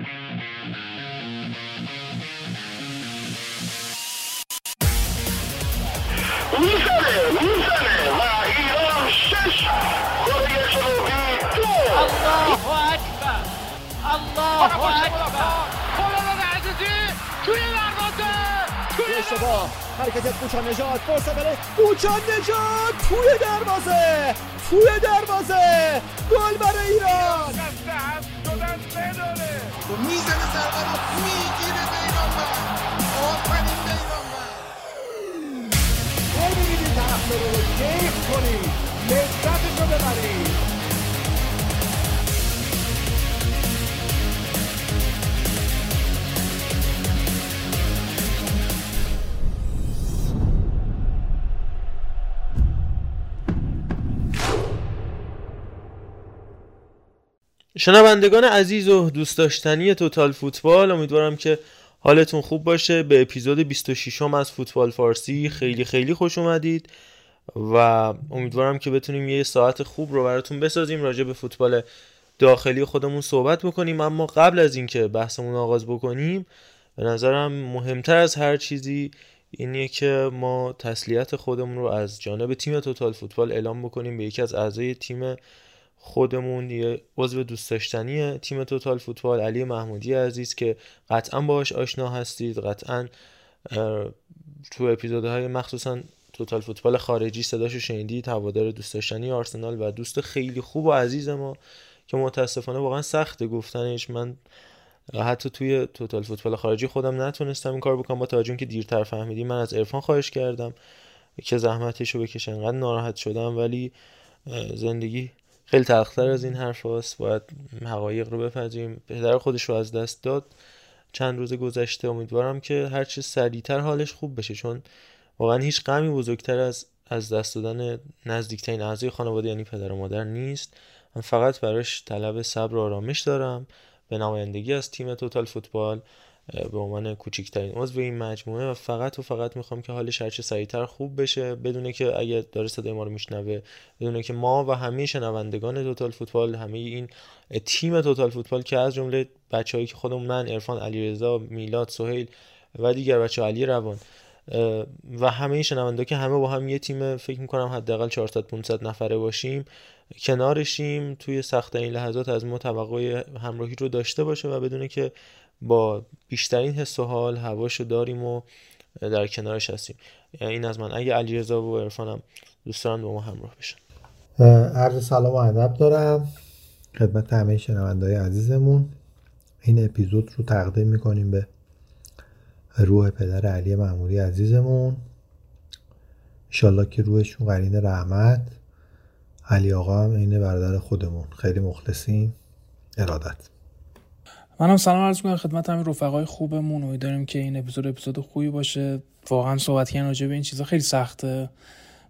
الله اکبر خداداد عزیزی توی دروازه توی اشتباه حرکت کوچا نجات فرصت برای نجات توی دروازه توی دروازه گل برای ایران بداره می‌زنه ضربه رو می‌گیره بیرانوند آفرین بیرانوند شنوندگان عزیز و دوست داشتنی توتال فوتبال امیدوارم که حالتون خوب باشه. به اپیزود 26 م از فوتبال فارسی خیلی خیلی خوش اومدید و امیدوارم که بتونیم یه ساعت خوب رو براتون بسازیم راجع به فوتبال داخلی خودمون صحبت بکنیم. اما قبل از اینکه بحثمون آغاز بکنیم به نظرم مهمتر از هر چیزی اینیه که ما تسلیت خودمون رو از جانب تیم توتال فوتبال اعلام بکنیم. به یکی از اعضای تیم خودمون یه عضو دوست داشتنی تیم توتال فوتبال علی محمودی عزیز که قطعا باهاش آشنا هستید. قطعا تو اپیزودهای مخصوصا توتال فوتبال خارجی صداشو شنیدید. هوادار دوست داشتنی آرسنال و دوست خیلی خوب و عزیز ما که متاسفانه واقعا سخته گفتنش. من حتی توی توتال فوتبال خارجی خودم نتونستم این کار بکنم. با توجه که دیرتر فهمیدیم من از عرفان خواهش کردم که زحمتش رو بکشه انقدر ناراحت شدم ولی زندگی خیلی تلختر از این حرف هست باید حقایق رو بپذیریم. پدر خودش رو از دست داد. چند روز گذشته امیدوارم که هرچه سریعتر حالش خوب بشه چون واقعا هیچ غمی بزرگتر از از دست دادن نزدیکترین اعضای خانواده یعنی پدر و مادر نیست. من فقط براش طلب صبر و آرامش دارم. به نمایندگی از تیم توتال فوتبال. به عنوان کوچکترین عضو این مجموعه و فقط و فقط می‌خوام که حالش هرچه سریعتر خوب بشه بدونه که اگه داره صدای ما رو میشنوه بدونه که ما و همه شنوندگان توتال فوتبال همه این تیم توتال فوتبال که از جمله بچههایی که خودمون من عرفان علیرضا میلاد سهیل و دیگر بچه علی روان و همه شنونده که همه با هم یه تیم فکر می‌کنم حداقل 400 500 نفره باشیم کنارشیم توی سخت این لحظات از ما توقع همراهی رو داشته باشه و بدونه که با بیشترین حس و حال هواشو داریم و در کنارش هستیم. یعنی این از من. اگه علیرضا و عرفانم دوست دارن با ما همراه بشن. عرض سلام و ادب دارم. خدمت همه شنوندهای عزیزمون. این اپیزود رو تقدیم می‌کنیم به روح پدر علی معمولی عزیزمون. انشالله که روحشون قرین رحمت. علی آقا هم برادر خودمون. خیلی مخلصیم ارادت. منم سلام عرض می‌کنم خدمت همین رفقای خوبمون. امیدواریم که این اپیزود اپیزود خوبی باشه. واقعا صحبت کردن راجع به این چیزا خیلی سخته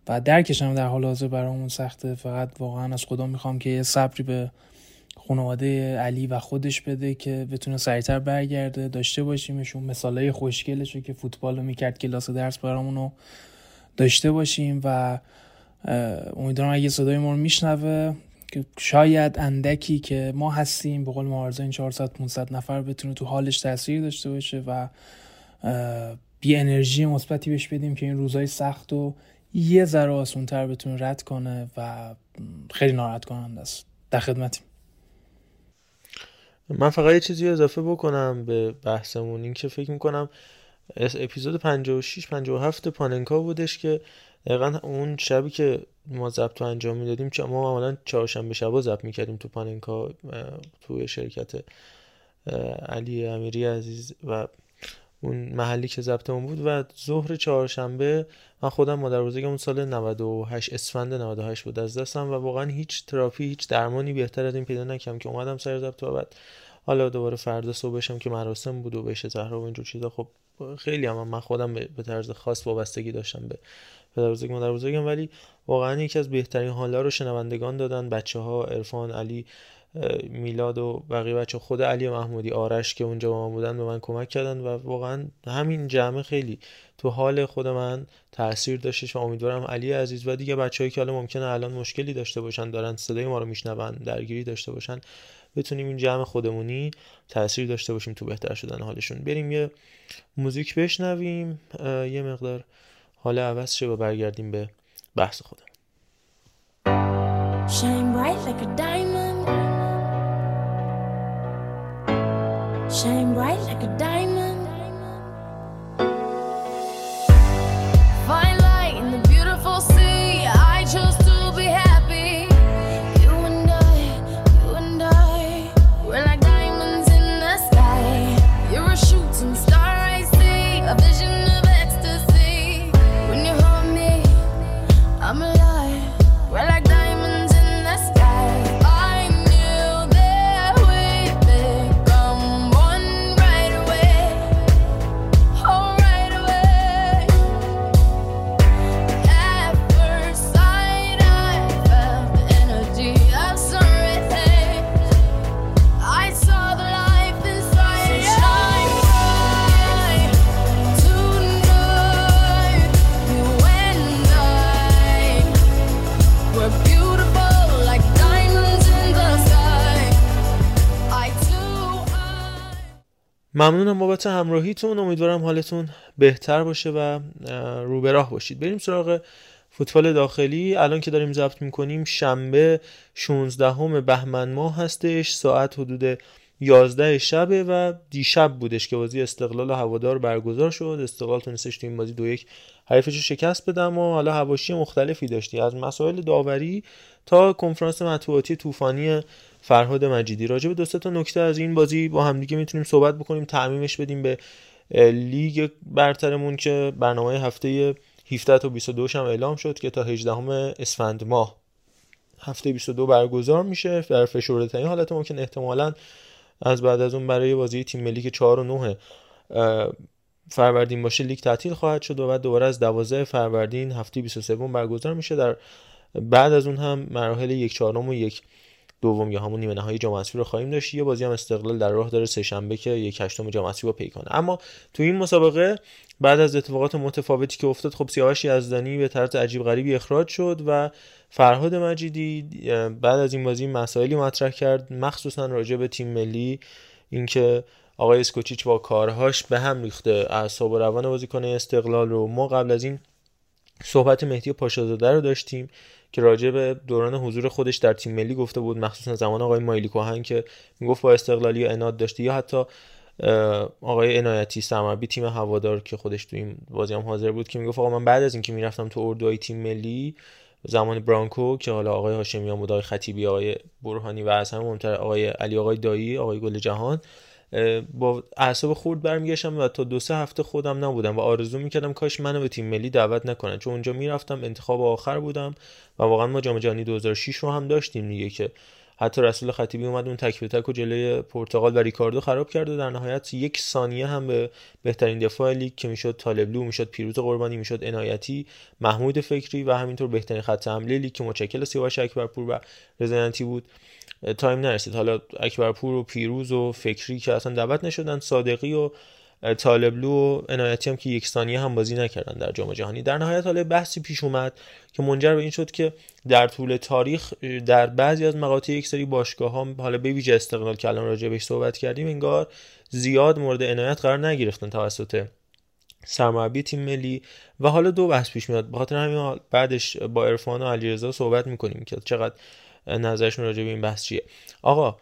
و درکش هم در حال حاضر برامون سخته. فقط واقعا از خدا می‌خوام که یه صبری به خانواده علی و خودش بده که بتونه سریعتر برگرده. داشته باشیمشون. مثالای خوشگلش رو که فوتبال رو می‌کرد کلاس درس برامون رو داشته باشیم و امیدوارم اگه صدای ما رو میشنوه که شاید اندکی که ما هستیم به قول معارضه این 400 500 نفر بتونه تو حالش تاثیر داشته باشه و بی انرژی مثبتی بهش بدیم که این روزهای سخت و یه ذره آسونتر بتونه رد کنه و خیلی ناراحت کننده است. در خدمتیم. من فقط یه چیزی اضافه بکنم به بحثمون این که فکر می‌کنم اپیزود 56 57 پاننکا بودش که دقیقا اون شبی که ما ضبط رو انجام می‌دادیم ما معمولا چهارشنبه شبا ضبط می‌کردیم تو پاننکا توی شرکت علی امیری عزیز و اون محلی که ضبطمون بود. و ظهر چهارشنبه من خودم مادر بزرگم سال 98 اسفند 98 بود. از دستم و واقعا هیچ تراپی هیچ درمانی بهتر از این پیدا نکردم که اومدم سر ضبط و بعد حالا دوباره فردا صبحشم که مراسم بود و بهش زهرا و اینجور چیزا. خب خیلی هم من خودم به طرز خاص وابستگی داشتم به پدر بزرگ مادر بزرگم ولی واقعا یکی از بهترین حالا رو شنوندگان دادن بچه ها عرفان علی میلاد و بقیه بچه خود علی محمودی آرش که اونجا با من بودن به من کمک کردن و واقعا همین جمع خیلی تو حال خود من تاثیر داشتش و امیدوارم علی عزیز و دیگه بچه‌ای که حالا ممکنه الان مشکلی داشته باشن دارن صدای ما رو میشنون درگیری داشته باشن بتونیم این جمع خودمونی تاثیر داشته باشیم تو بهتر شدن حالشون. بریم یه موزیک بشنویم یه مقدار حال عوض شه و برگردیم به بحث خودم Shine bright like a diamond. Shine bright like a diamond. ممنونم بابت همراهیتون. امیدوارم حالتون بهتر باشه و رو به راه باشید. بریم سراغ فوتبال داخلی. الان که داریم ضبط می‌کنیم شنبه 16 بهمن ماه هستش. ساعت حدود 11 شبه و دیشب بودش که بازی استقلال و هوادار برگزار شد. استقلال تونستش تو این بازی دو یک حریفش رو شکست بدم و حالا هواشی مختلفی داشتی. از مسائل داوری تا کنفرانس مطبوعاتی طوفانی فرهاد مجیدی. راجع به دو تا نکته از این بازی با همدیگه می‌تونیم صحبت بکنیم تعمیمش بدیم به لیگ برترمون که برنامه هفته 17 تا 22 هم اعلام شد که تا 18 اسفند ماه. هفته 22 برگزار میشه در فشرده ترین حالت ممکن احتمالا از بعد از اون برای بازی تیم ملی که 4 و 9 فروردین باشه لیگ تعطیل خواهد شد و بعد دوباره از 12 فروردین هفته 23 برگزار میشه. در بعد از اون هم مراحل یک چهارم و یک دوم یا همون نیمه نهایی جام اسفی رو خواهیم داشت. یه بازی هم استقلال در راه داره سه شنبه که یک هشتم جام اسفی رو پی کنه. اما تو این مسابقه بعد از اتفاقات متفاوتی که افتاد خب سیاوش یزدانی به طرز عجیب غریبی اخراج شد و فرهاد مجیدی بعد از این بازی مسائلی مطرح کرد مخصوصا راجع به تیم ملی. اینکه آقای اسکوچیچ با کارهاش به هم ریخته اعصاب و روان بازیکن استقلال رو. ما قبل از این صحبت مهدی پاشازاده رو داشتیم که راجع به دوران حضور خودش در تیم ملی گفته بود مخصوصا زمان آقای مایلی کوهن که می‌گفت با استقلالی اناد داشته یا حتی آقای عنایتی سرمربی تیم هوادار که خودش تو این بازی هم حاضر بود که می‌گفت آقا من بعد از اینکه می‌رفتم تو اردوهای تیم ملی زمان برانکو که حالا آقای هاشمیان بود آقای خطیبی آقای برهانی و از همه آقای علی آقای دایی آقای گل جهان با اعصاب خورد برمیگشتم و تا دو سه هفته خودم نبودم و آرزو می‌کردم کاش منو به تیم ملی دعوت نکنن. چون اونجا می‌رفتم انتخاب آخر بودم و واقعا ما جام جهانی 2006 رو هم داشتیم دیگه که حتی رسول خطیبی اومد اون تک به تک و جلوی پرتغال و ریکاردو خراب کرد و در نهایت یک ثانیه هم به بهترین دفاع لیگ که می‌شد طالبلو می‌شد پیروز قربانی می‌شد عنایتی محمود فکری و همینطور بهترین خط حمله لیگ که متشکل سیاوش اکبرپور و رضا عنایتی بود. time نرسید. حالا اکبرپور و پیروز و فکری که اصلا دعوت نشدن صادقی و طالبلو و عنایتی هم که یک ثانیه هم بازی نکردن در جام جهانی. در نهایت حالا بحثی پیش اومد که منجر به این شد که در طول تاریخ در بعضی از مقاطع یک سری باشگاه ها حالا به ویژه استقلال که الان راجع بهش صحبت کردیم انگار زیاد مورد عنایت قرار نگرفتن توسط سرمربی تیم ملی. و حالا دو بحث پیش میاد. بخاطر همین بعدش با عرفان و علیرضا صحبت می‌کنیم که چقدر نظرشون راجع به این بحث چیه؟ آقا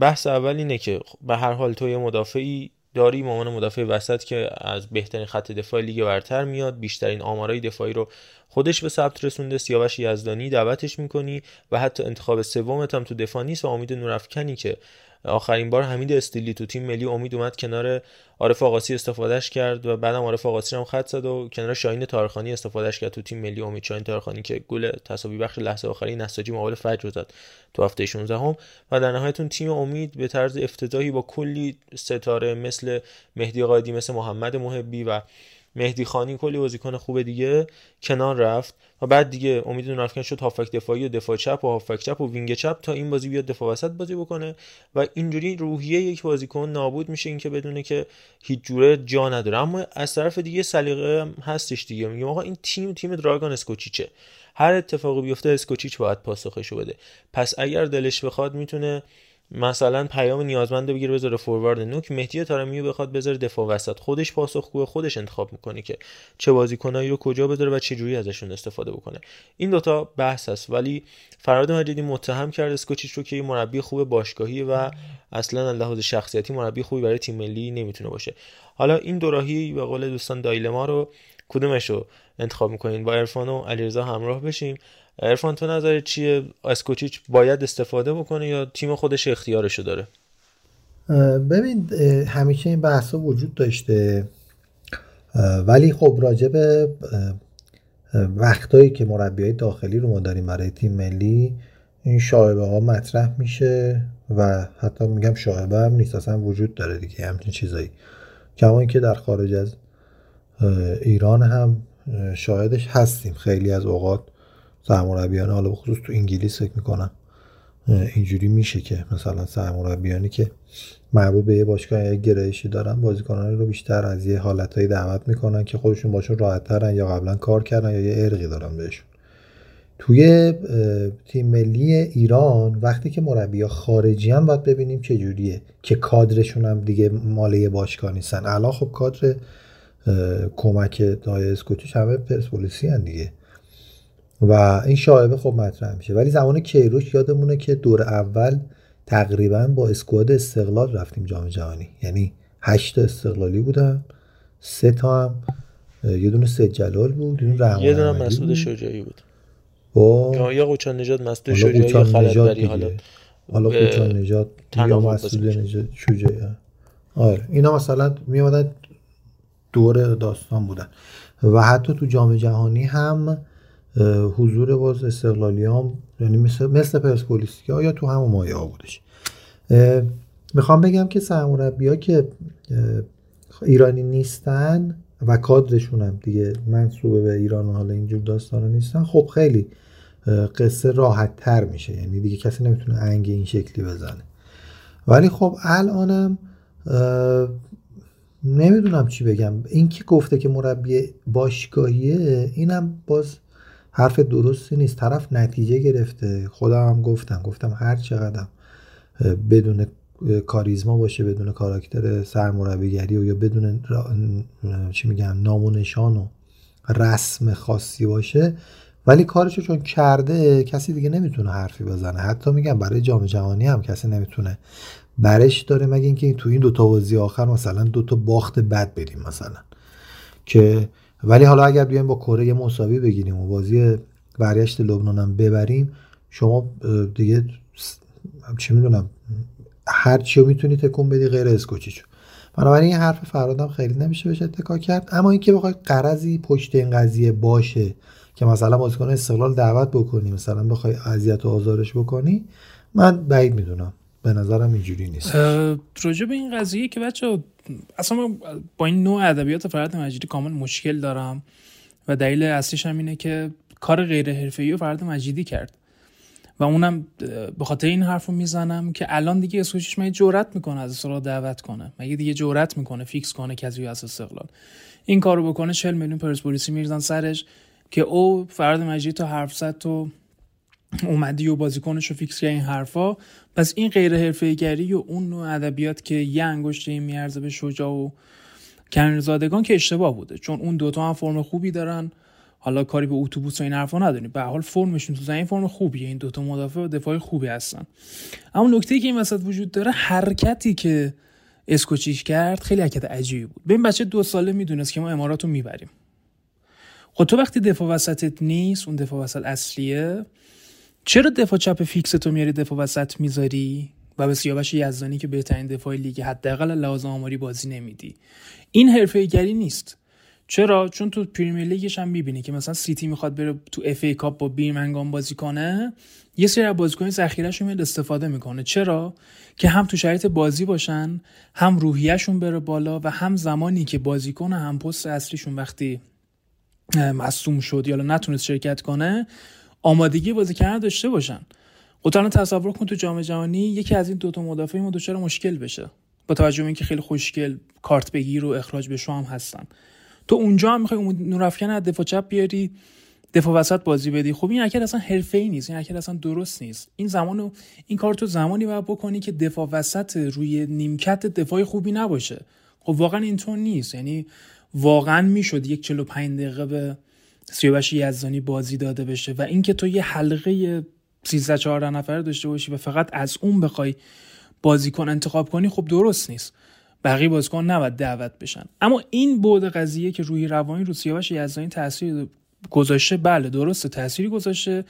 بحث اول اینه که به هر حال تو مدافعی داری به مدافع وسط که از بهترین خط دفاع لیگ برتر میاد بیشترین آمارای دفاعی رو خودش به ثبت رسونده سیاوش یزدانی دعوتش می‌کنی و حتی انتخاب سومت هم تو دفاع نیست و امید نورافکنی که آخرین بار حمید استیلی تو تیم ملی امید اومد کنار عارف آقاسی استفادهش کرد و بعدم عارف آقاسی هم خط زد و کنار شاهین تارخانی استفادهش کرد تو تیم ملی امید شاهین تارخانی که گل تساوی بخش لحظه آخری نساجی مقابل فجر زد تو هفته 16 هم و در نهایت اون تیم امید به طرز افتضاحی با کلی ستاره مثل مهدی قائدی مثل محمد محبی و مهدی خانی کلی بازیکن خوب دیگه کنار رفت. و بعد دیگه امید نورافکن شد هافک دفاعی و دفاع چپ و هافک چپ و وینگ چپ تا این بازی بیاد دفاع وسط بازی بکنه. و اینجوری روحیه یک بازیکن نابود میشه اینکه بدونه که هیچ جوره جا نداره. اما از طرف دیگه سلیقه هستش دیگه. میگم آقا این تیم تیم دراگان اسکوچیچه. هر اتفاقی بیفته اسکوچیچ باید پاسخشو بده. پس اگر دلش بخواد می‌تونه مثلا پیام نیازمند بگیره بذاره فوروارد نوک. مهدی تارمیو بخواد بذاره دفاع وسط. خودش پاسخگو خودش انتخاب می‌کنه که چه بازیکنایی رو کجا بذاره و چه جوری ازشون استفاده بکنه. این دوتا بحث است. ولی فراد مجیدی متهم کرد اسکوچیچ رو که مربی خوب باشگاهی و اصلا لحاظ شخصیتی مربی خوبی برای تیم ملی نمی‌تونه باشه. حالا این دوراهی به قول دوستان دایلما رو کدومش رو انتخاب می‌کنین؟ با عرفان و علیرضا همراه بشیم عرفان تو نظر چیه؟ اسکوچیچ باید استفاده بکنه یا تیم خودش اختیارشو داره؟ ببین همیشه این بحث وجود داشته. ولی خب راجع به وقتایی که مربی داخلی رو ما داریم برای تیم ملی این شاهبه ها مطرح میشه و حتی میگم شاهبه هم نیست اصلا وجود داره دیگه همچین چیزایی. کما اینکه در خارج از ایران هم شاهدش هستیم خیلی از اوقات. سرمربیان حالا بخصوص تو انگلیس فکر می‌کنم اینجوری میشه که مثلا سرمربیانی که مربوط به یه باشگاه یا گرایشی دارن بازیکنان رو بیشتر از یه حالتهایی دعوت می‌کنن که خودشون باشون راحت ترن یا قبلا کار کردن یا یه ارقی دارن بهشون. توی تیم ملی ایران وقتی که مربی خارجی هم باید ببینیم چه جوریه که کادرشون هم دیگه مال باشگاه نیستن. الان خب کادر کمک دای اسکوچیش همه پرسپولیسی دیگه. و این شایبه خب مطرح میشه. ولی زمان کیروش یادمونه که دور اول تقریبا با اسکواد استقلال رفتیم جام جهانی. یعنی هشت استقلالی بودن سه تا هم یه دونه سید جلال بود یه دونه یه دونه مسعود شجاعی بود. با یا قوچان نجات مسعود شجاعی یا خلدبری حالا حالا قوچان نجات یا مسعود نجات شجاعی. آره اینا مثلا می دور داستان بودن. و حتی تو جام جهانی هم حضور باز استقلالی هم یعنی مثل, مثل پرسپولیس یا تو همون مایه ها بودش. می‌خوام بگم که سرمربی ها که ایرانی نیستن و کادرشون هم دیگه منصوبه به ایران و حالا اینجور داستان نیستن خب خیلی قصه راحت تر میشه. یعنی دیگه کسی نمی‌تونه انگ این شکلی بزنه. ولی خب الانم نمی‌دونم چی بگم. این که گفته که مربی باشگاهیه اینم باز حرف درستی نیست. طرف نتیجه گرفته. خودم هم گفتم. گفتم هر چقدر بدون کاریزما باشه بدون کاراکتر سرمربیگری و یا بدون چی میگم نام و رسم خاصی باشه. ولی کارشو چون کرده کسی دیگه نمی‌تونه حرفی بزنه. حتی میگم برای جام جهانی هم کسی نمی‌تونه. برش داره مگه اینکه تو این دوتا بازی آخر مثلا دوتا باخت بد بریم مثلا. که ولی حالا اگر بیایم با کره مساوی بگیریم و بازی برگشت لبنان هم ببریم شما دیگه چی می‌دونم هر چی رو می‌تونی تکون بدی غیر اسکوچیچو. بنابراین این حرف فرادم خیلی نمیشه بهش اتکا کرد. اما اینکه بخوای قرضی پشت این قضیه باشه که مثلا بازیکن استقلال دعوت بکنی مثلا بخوای اذیت و آزارش بکنی من بعید می‌دونم. به نظرم اینجوری نیست راجع به این قضیه که بچه اصلا من با این نوع ادبیات فرد مجیدی کامل مشکل دارم و دلیل اصلیش هم اینه که کار غیر حرفه‌ای رو فرد مجیدی کرد. و اونم به خاطر این حرف رو می‌زنم که الان دیگه اسکوچیش مگه جورت می‌کنه از استقلال دعوت کنه؟ مگه دیگه جورت می‌کنه فیکس کنه کسی از استقلال؟ این کارو بکنه 40 میلیون پرسپولیسی میرزن سرش که او فرد مجید تا حرف زد تو اومدی و بازیکنش رو فیکس این حرفا. پس این غیر حرفه گری و اون نوع ادبیات که یه انگشت این میارزه به شجاع و کنرزادگان که اشتباه بوده. چون اون دوتا هم فرم خوبی دارن. حالا کاری به اتوبوس و این حرفا نداریم. به حال فرمشون تو زمین فرم خوبیه. این دوتا مدافع و دفاع خوبی هستن. اما نکته که این وسط وجود داره حرکتی که اسکوچیش کرد خیلی حرکت عجیبی بود. به این بچه دو ساله می‌دونست که ما امارات رو می‌بریم. خب تو وقتی دفاع وسطت نیست اون دفاع وسط اصلیه چرا دفاع چپ فیکس تو میاری دفاع وسط می‌ذاری؟ و به سیاوش یزدانی که بهترین دفاع لیگ حداقل لحاظ آماری بازی نمیدی. این حرفه‌ای گری نیست. چرا؟ چون تو پریمیر لیگش هم می‌بینی که مثلا سیتی می‌خواد بره تو FA Cup با بیرمنگام بازی کنه یه سری از بازیکن ذخیره‌اش میاد استفاده می‌کنه. چرا؟ که هم تو شرایط بازی باشن هم روحیهشون بره بالا و هم زمانی که بازیکن هم پست اصلیشون وقتی مصوم شد یا نتونست شرکت کنه آمادگی بازی کردن داشته باشن. خب تصور کن تو جام جهانی یکی از این دوتا مدافع ما دچار مشکل بشه. با توجه به اینکه خیلی خوشگل کارت بگیر و اخراج به هم هستن. تو اونجا هم می‌خوای نورافکن از دفاع چپ بیاری دفاع وسط بازی بدی. خب این حرکت اصلا حرفه‌ای نیست این حرکت اصلا درست نیست. این زمانو این کار تو زمانی باید بکنی که دفاع وسط روی نیمکت دفاع خوبی نباشه. خب واقعا اینطور نیست. یعنی واقعا می‌شد یک 45 دقیقه به سیاوش یزدانی بازی داده بشه و اینکه تو یه حلقه 13 14 نفره داشته باشی و فقط از اون بخوای بازیکن انتخاب کنی خب درست نیست. بقیه بازیکن نباید دعوت بشن. اما این بود قضیه که روی روانی رو سیاوش یزدانی تاثیر گذاشته بله درسته تأثیری گذاشته.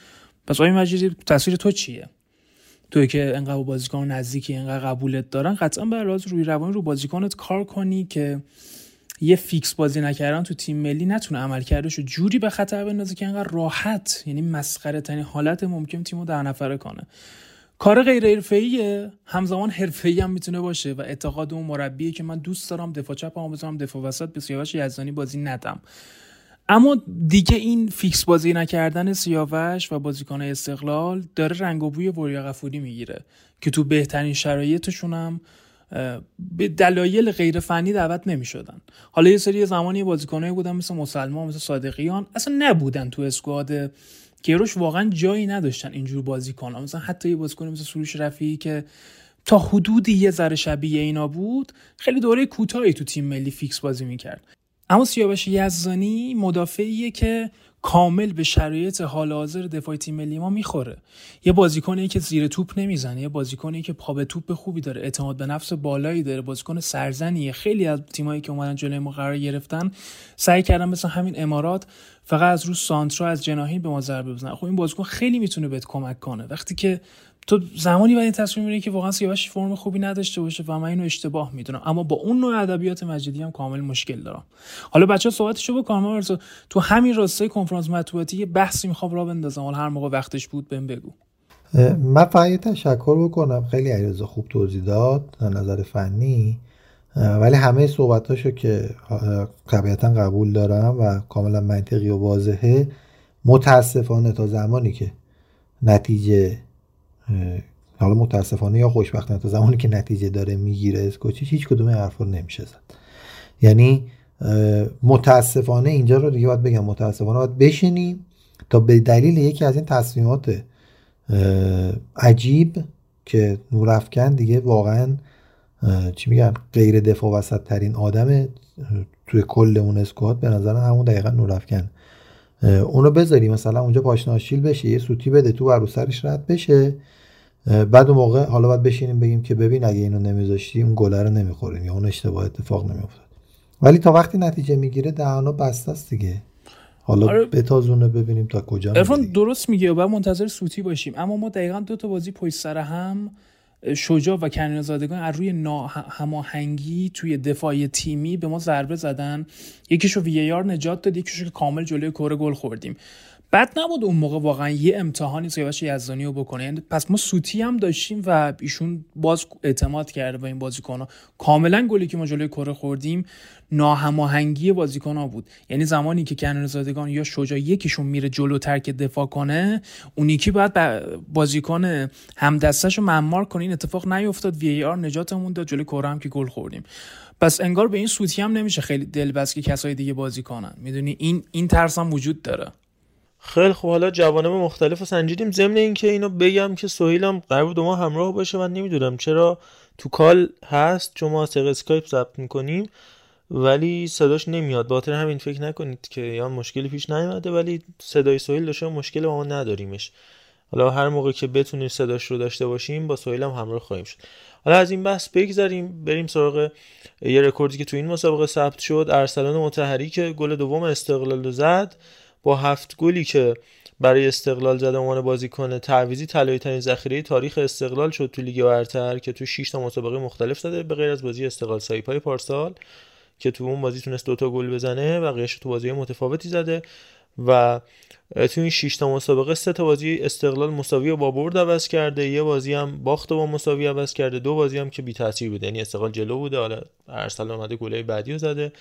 پس آقای مجیدی تاثیر تو چیه؟ توی که انقدر بازیکن نزدیکی انقدر قبولت دارن قطعا بر راز روی روانی رو بازیکنت کار کنی که یه فیکس بازی نکردن تو تیم ملی نتونه عملکردش جوری به خطر بندازه که انقدر راحت یعنی مسخره ترین حالت ممکن تیمو ده نفره کنه. کار غیر حرفه‌ایه. همزمان حرفه‌ای هم می‌تونه باشه و اعتقاد اون مربیه که من دوست دارم دفاع چپم بذارم دفاع وسط به سیاوش یزدانی بازی ندم. اما دیگه این فیکس بازی نکردن سیاوش و بازیکن استقلال داره رنگ و بوی وریا غفوری می‌گیره که تو بهترین شرایطشون هم به دلایل غیر فنی دعوت نمی شدن. حالا یه سری زمانی بازیکنایی بودن مثل مسلمان مثل صادقیان اصلا نبودن تو اسکواد کیروش واقعا جایی نداشتن اینجور بازیکن‌ها مثلا حتی یه بازیکن مثل سروش رفیعی که تا حدودی یه ذره شبیه اینا بود خیلی دوره کوتاهی تو تیم ملی فیکس بازی می‌کرد اما سیاوش یزدانی مدافعیه که کامل به شرایط حال حاضر دفاع تیم ملی ما می‌خوره. یه بازیکنی که زیر توپ نمی‌زنه یه بازیکنی که پا به توپ خوبی داره اعتماد به نفس بالایی داره بازیکن سرزنیه. خیلی از تیمایی که اومدن جلوی ما قرار گرفتن سعی کردن مثل همین امارات فقط از رو سانترا از جناهی به ما ضربه بزنن. خب این بازیکن خیلی می‌تونه بهت کمک کنه. وقتی که تو زمانی این تصمیم می‌گیری که واقعا سیاوش فرم خوبی نداشته باشه و من اینو اشتباه می‌دونم. اما با اون نوع ادبیات مجیدی هم کامل مشکل دارم. حالا بچه صحبتشو بکنم تو همین راستای کنفرانس مطبوعاتی یه بحثی می‌خوام را بندازم. حالا هر موقع وقتش بود بهم بگو. من فقط تشکر بکنم. خیلی علیرضا خوب توضیح داد نظر فنی. ولی همه صحبتاشو که طبیعتا قبول دارم و کاملا منطقی و واضحه. متاسفانه تا زمانی که نتیجه حالا متاسفانه یا خوشبختانه تا زمانی که نتیجه داره می‌گیره اسکوچیچ هیچ کدوم حرفا نمیشه زد یعنی متاسفانه اینجا رو دیگه باید بگم متاسفانه باید بشینیم تا به دلیل یکی از این تصمیمات عجیب که نورافکن دیگه واقعا چی میگن غیر دفاع وسط ترین آدم توی کل اون اسکواد به نظر همون دقیقا نورافکن اونو بذاری مثلا اونجا پاشناشیل بشه یه سوتی بده تو بر سرش رد بشه. بعد اون موقع حالا باید بشینیم بگیم که ببین اگه اینو نمیذاشتی اون گله رو نمی‌خوریم یا اون اشتباه اتفاق نمیافتاد. ولی تا وقتی نتیجه می‌گیره دهانا بسته است دیگه. حالا آره. بتازونه ببینیم تا کجا ارفان درست میگه و منتظر سوتی باشیم. اما ما دقیقا دو تا بازی پشت سر هم شجاع و کنین زادگان از روی هماهنگی توی دفاعی تیمی به ما ضربه زدن. یکیشو وی نجات داد یکیشو که کامل جلوی کره گل خوردیم. بد نبود اون موقع واقعا یه امتحانی سیاوش یزدانی رو بکنه. یعنی پس ما سوتی هم داشتیم و ایشون باز اعتماد کرده به این بازیکن ها. کاملا گلی که ما جلوی کره خوردیم ناهماهنگی بازیکن ها بود. یعنی زمانی که کنن زادگان یا شجاع یکیشون میره جلو ترک دفاع کنه اون یکی باید بازیکن همدستش رو ممار کنه این اتفاق نیفتاد. وی آر نجاتمون داد. جلوی کره هم که گل خوردیم. پس انگار به این سوتی هم نمیشه خیلی دل بس که کسای دیگه بازی کنن. می‌دونی؟ این این ترس هم وجود داره. خیلی خب حالا جوانب مختلف رو سنجیدیم. ضمن اینکه اینو بگم که سهیلم قرار بود ما همراه باشه. من نمی‌دونم چرا تو call هست. چون ما از اسکایپ ضبط می‌کنیم. ولی صداش نمیاد. بخاطر همین فکر نکنید که یا مشکلی پیش نیومده ولی صدای سهیل داشته مشکل ما نداریمش. حالا هر موقع که بتونیم صداش رو داشته باشیم با سهیل هم همراه خواهیم شد. حالا از این بحث بگذریم. بریم سراغ یه رکوردی که تو این مسابقه ثبت شد. ارسلان مطهری که گل دوم استقلال زد. با هفت گلی که برای استقلال زده عنوان بازیکن تعویضی طلایی ترین ذخیره تاریخ استقلال شد تو لیگ برتر که تو 6 تا مسابقه مختلف زده به غیر از بازی استقلال سایپای پارسال که تو اون بازی تونست دوتا گل بزنه و تو بازی متفاوتی زده و تو این 6 تا مسابقه سه تا بازی استقلال مساوی با برد عوض کرده. یه بازی هم باخت با مساوی عوض کرده. دو بازی هم که بی تاثیر بوده. یعنی استقلال جلو بوده. حالا ارسلان اومده گله بعدی رو زده.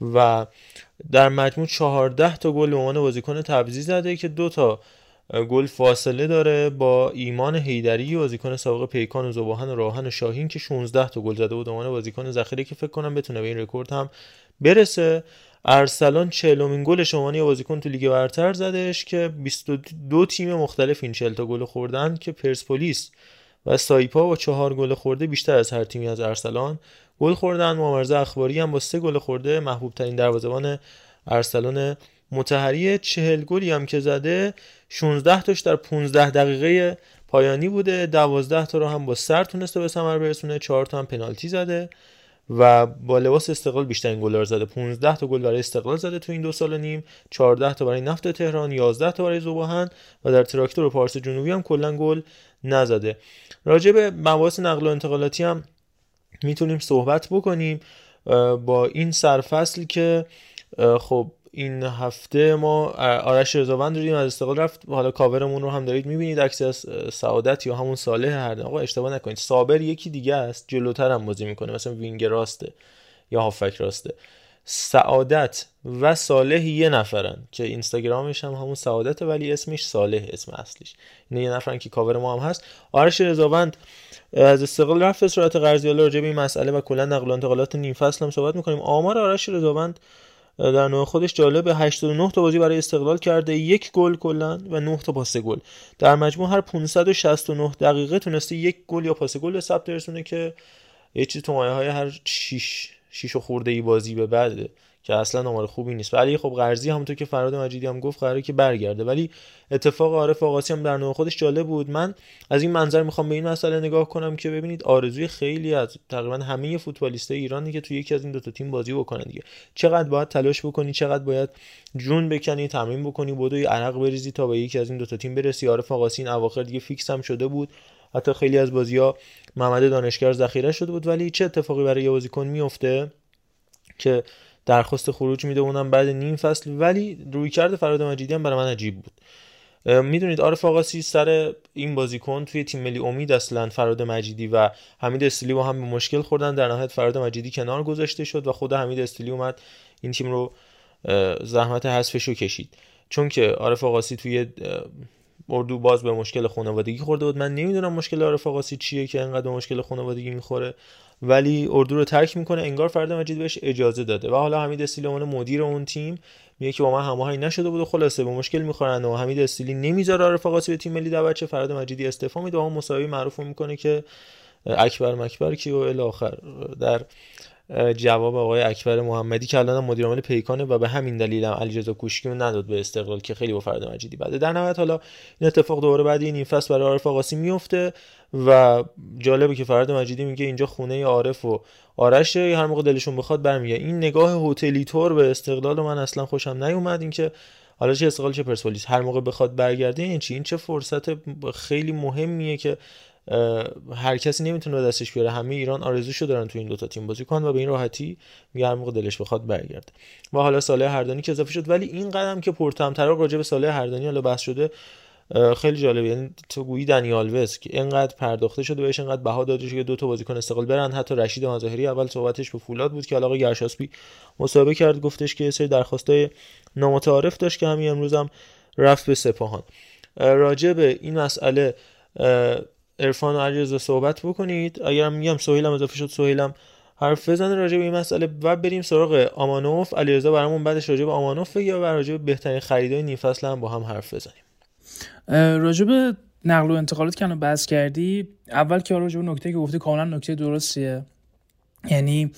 و در مجموع 14 تا گل به عنوان بازیکن تعویضی زده که دو تا گل فاصله داره با ایمان هیدری بازیکن سابق پیکان و زباهن و راهن و شاهین که 16 تا گل زده بود عنوان بازیکن ذخیره که فکر کنم بتونه به این رکورد هم برسه. ارسلان 40 گلش عنوان یه بازیکن تو لیگ برتر زدش که 22 تیم مختلف این 40 تا گل خوردن که پرسپولیس و سایپا با چهار گل خورده بیشتر از هر تیمی از ارسلان گل خوردن. مامرزه اخباری هم با سه گل خورده محبوب ترین دروازه‌بان ارسلان متحری. چهل گلی هم که زده 16 تاش در 15 دقیقه پایانی بوده. 12 تا رو هم با سر تونسته به ثمر برسونه. 4 تا هم پنالتی زده و با لباس استقلال بیشترین گل زده. 15 تا گل برای استقلال زده تو این دو سال و نیم. 14 تا برای نفت تهران. 11 تا برای ذوب‌آهن و در تراکتور و پارس جنوبی هم کلا گل نزده. راجع به مباحث نقل و انتقالاتی هم می‌تونیم صحبت بکنیم با این سرفصل که خب این هفته ما آرش رضاوند رو دیدیم از استقلال رفت. حالا کاورمون رو هم دارید می‌بینید عکسی از سعادت یا همون صالح هر آقا اشتباه نکنید. صابر یکی دیگه است جلوتر هم بازی می‌کنه. مثلا وینگ راسته یا هافک راسته. سعادت و صالح یه نفرن که اینستاگرامش هم همون سعادت ولی اسمش صالح اسم اصلیش. این یه نفرن که کاور ما هم هست. آرش رضاوند از استقلال رفت به صورت قرضی حالا راجع به این مسئله و کلا نقل و انتقالات نیم فصل هم صحبت می‌کنیم. آمار آرش رضاوند در نوع خودش جالبه 89 تا بازی برای استقلال کرده یک گل کلا و 9 تا پاس گل. در مجموع هر 569 دقیقه تونسته یک گل یا پاس گل به ثبت که یه چیز تو مایه های هر 6 6 خورده ای بازی به بعده که اصلا آمار خوبی نیست. ولی خب قرضی همونطور که فراد مجیدی هم گفت قراره که برگرده. ولی اتفاق عارف آقاسی هم در نوع خودش جالب بود. من از این منظر می‌خوام به این مسئله نگاه کنم که ببینید آرزوی خیلی از تقریبا همه فوتبالیستای ایرانی که توی یکی از این دو تا تیم بازی بکنن دیگه. چقدر باید تلاش بکنی چقدر باید جون بکنی تمرین بکنی بدوی عرق بریزی تا به یکی از این دو تا تیم برسی. عارف آقاسی این اواخر دیگه فیکس هم شده بود. حتی خیلی از بازی ها محمد دانشگر ذخیره شده بود. ولی چه اتفاقی برای یه بازیکن میفته که درخواست خروج میده اونم بعد نیم فصل. ولی روی کرده فراد مجیدی هم برای من عجیب بود. می‌دونید عارف آقاسی سر این بازیکن توی تیم ملی امید اصلا فراد مجیدی و حمید استیلی با هم به مشکل خوردن. در نهایت فراد مجیدی کنار گذاشته شد و خود حمید استیلی اومد این تیم رو زحمت حذفش رو کشید. چون که عارف آقاسی توی اردو باز به مشکل خانوادگی خورده بود. من نمی‌دونم مشکل عارف آقاسی چیه که انقدر به مشکل خانوادگی می‌خوره. ولی اردو رو ترک می‌کنه انگار فرد مجید بهش اجازه داده. و حالا حمید استیلی مدیر اون تیم میگه که با من هماهنگ نشده بود و خلاصه به مشکل می‌خورن و حمید استیلی نمی‌ذاره عارف به تیم ملی دعوت چه فراد مجیدی استعفا میده و اون مساوی معروف می‌کنه که اکبر مکبر کی و الی آخر. در جواب آقای اکبر محمدی که الان مدیر عامل پیکانه و به همین دلیل هم علیرضا کوشکی نداد به استقلال که خیلی با فرد مجیدی بعد در نهایت حالا این اتفاق دوباره بعد این فصل برای عارف آقاسی میفته و جالبه که فرد مجیدی میگه اینجا خونه عارف و آرش هر موقع دلشون بخواد برمیگه. این نگاه هتلی تور به استقلال من اصلا خوشم نیومد. اینکه حالا چه استقلال چه پرسپولیس. هر موقع بخواد برگرده این چی؟ این چه فرصت خیلی مهمیه که هر کسی نمی‌تونه دستش بیاره. همه ایران آرزوشو دارن تو این دوتا تیم بازی کن و به این راحتی میگه موقع دلش بخواد برگرده. و حالا ساله هردانی که اضافه شد. ولی این قدم که پرتمتر راجع به ساله هردانی حالا بحث شده خیلی جالبه. یعنی تو گویی دنیال وس که اینقدر پرداخته شده بهش اینقدر بها داده شده که دو تا بازیکن استقلال برن. حتی رشید مظاهری اول صحبتش به فولاد بود که علاقه گرشاسپی مصاحبه کرد. گفتش که سری درخواستای نامتعارف داشت که همین امروز هم رفت به سپاهان. راجع به این مسئله عرفان و علیرضا صحبت بکنید. اگرم میگم سهیلم اضافه شد سهیلم حرف بزنه راجع به این مسئله و بریم سراغ آمانوف. علیرضا برامون بعدش راجع به آمانوف یا و راجع به بهترین خریدای نیم فصل هم با هم حرف بزنیم. راجع به نقل و انتقالات که بحث کردی اول که راجع به نکته که گفتی کاملا نکته درستیه. یعنی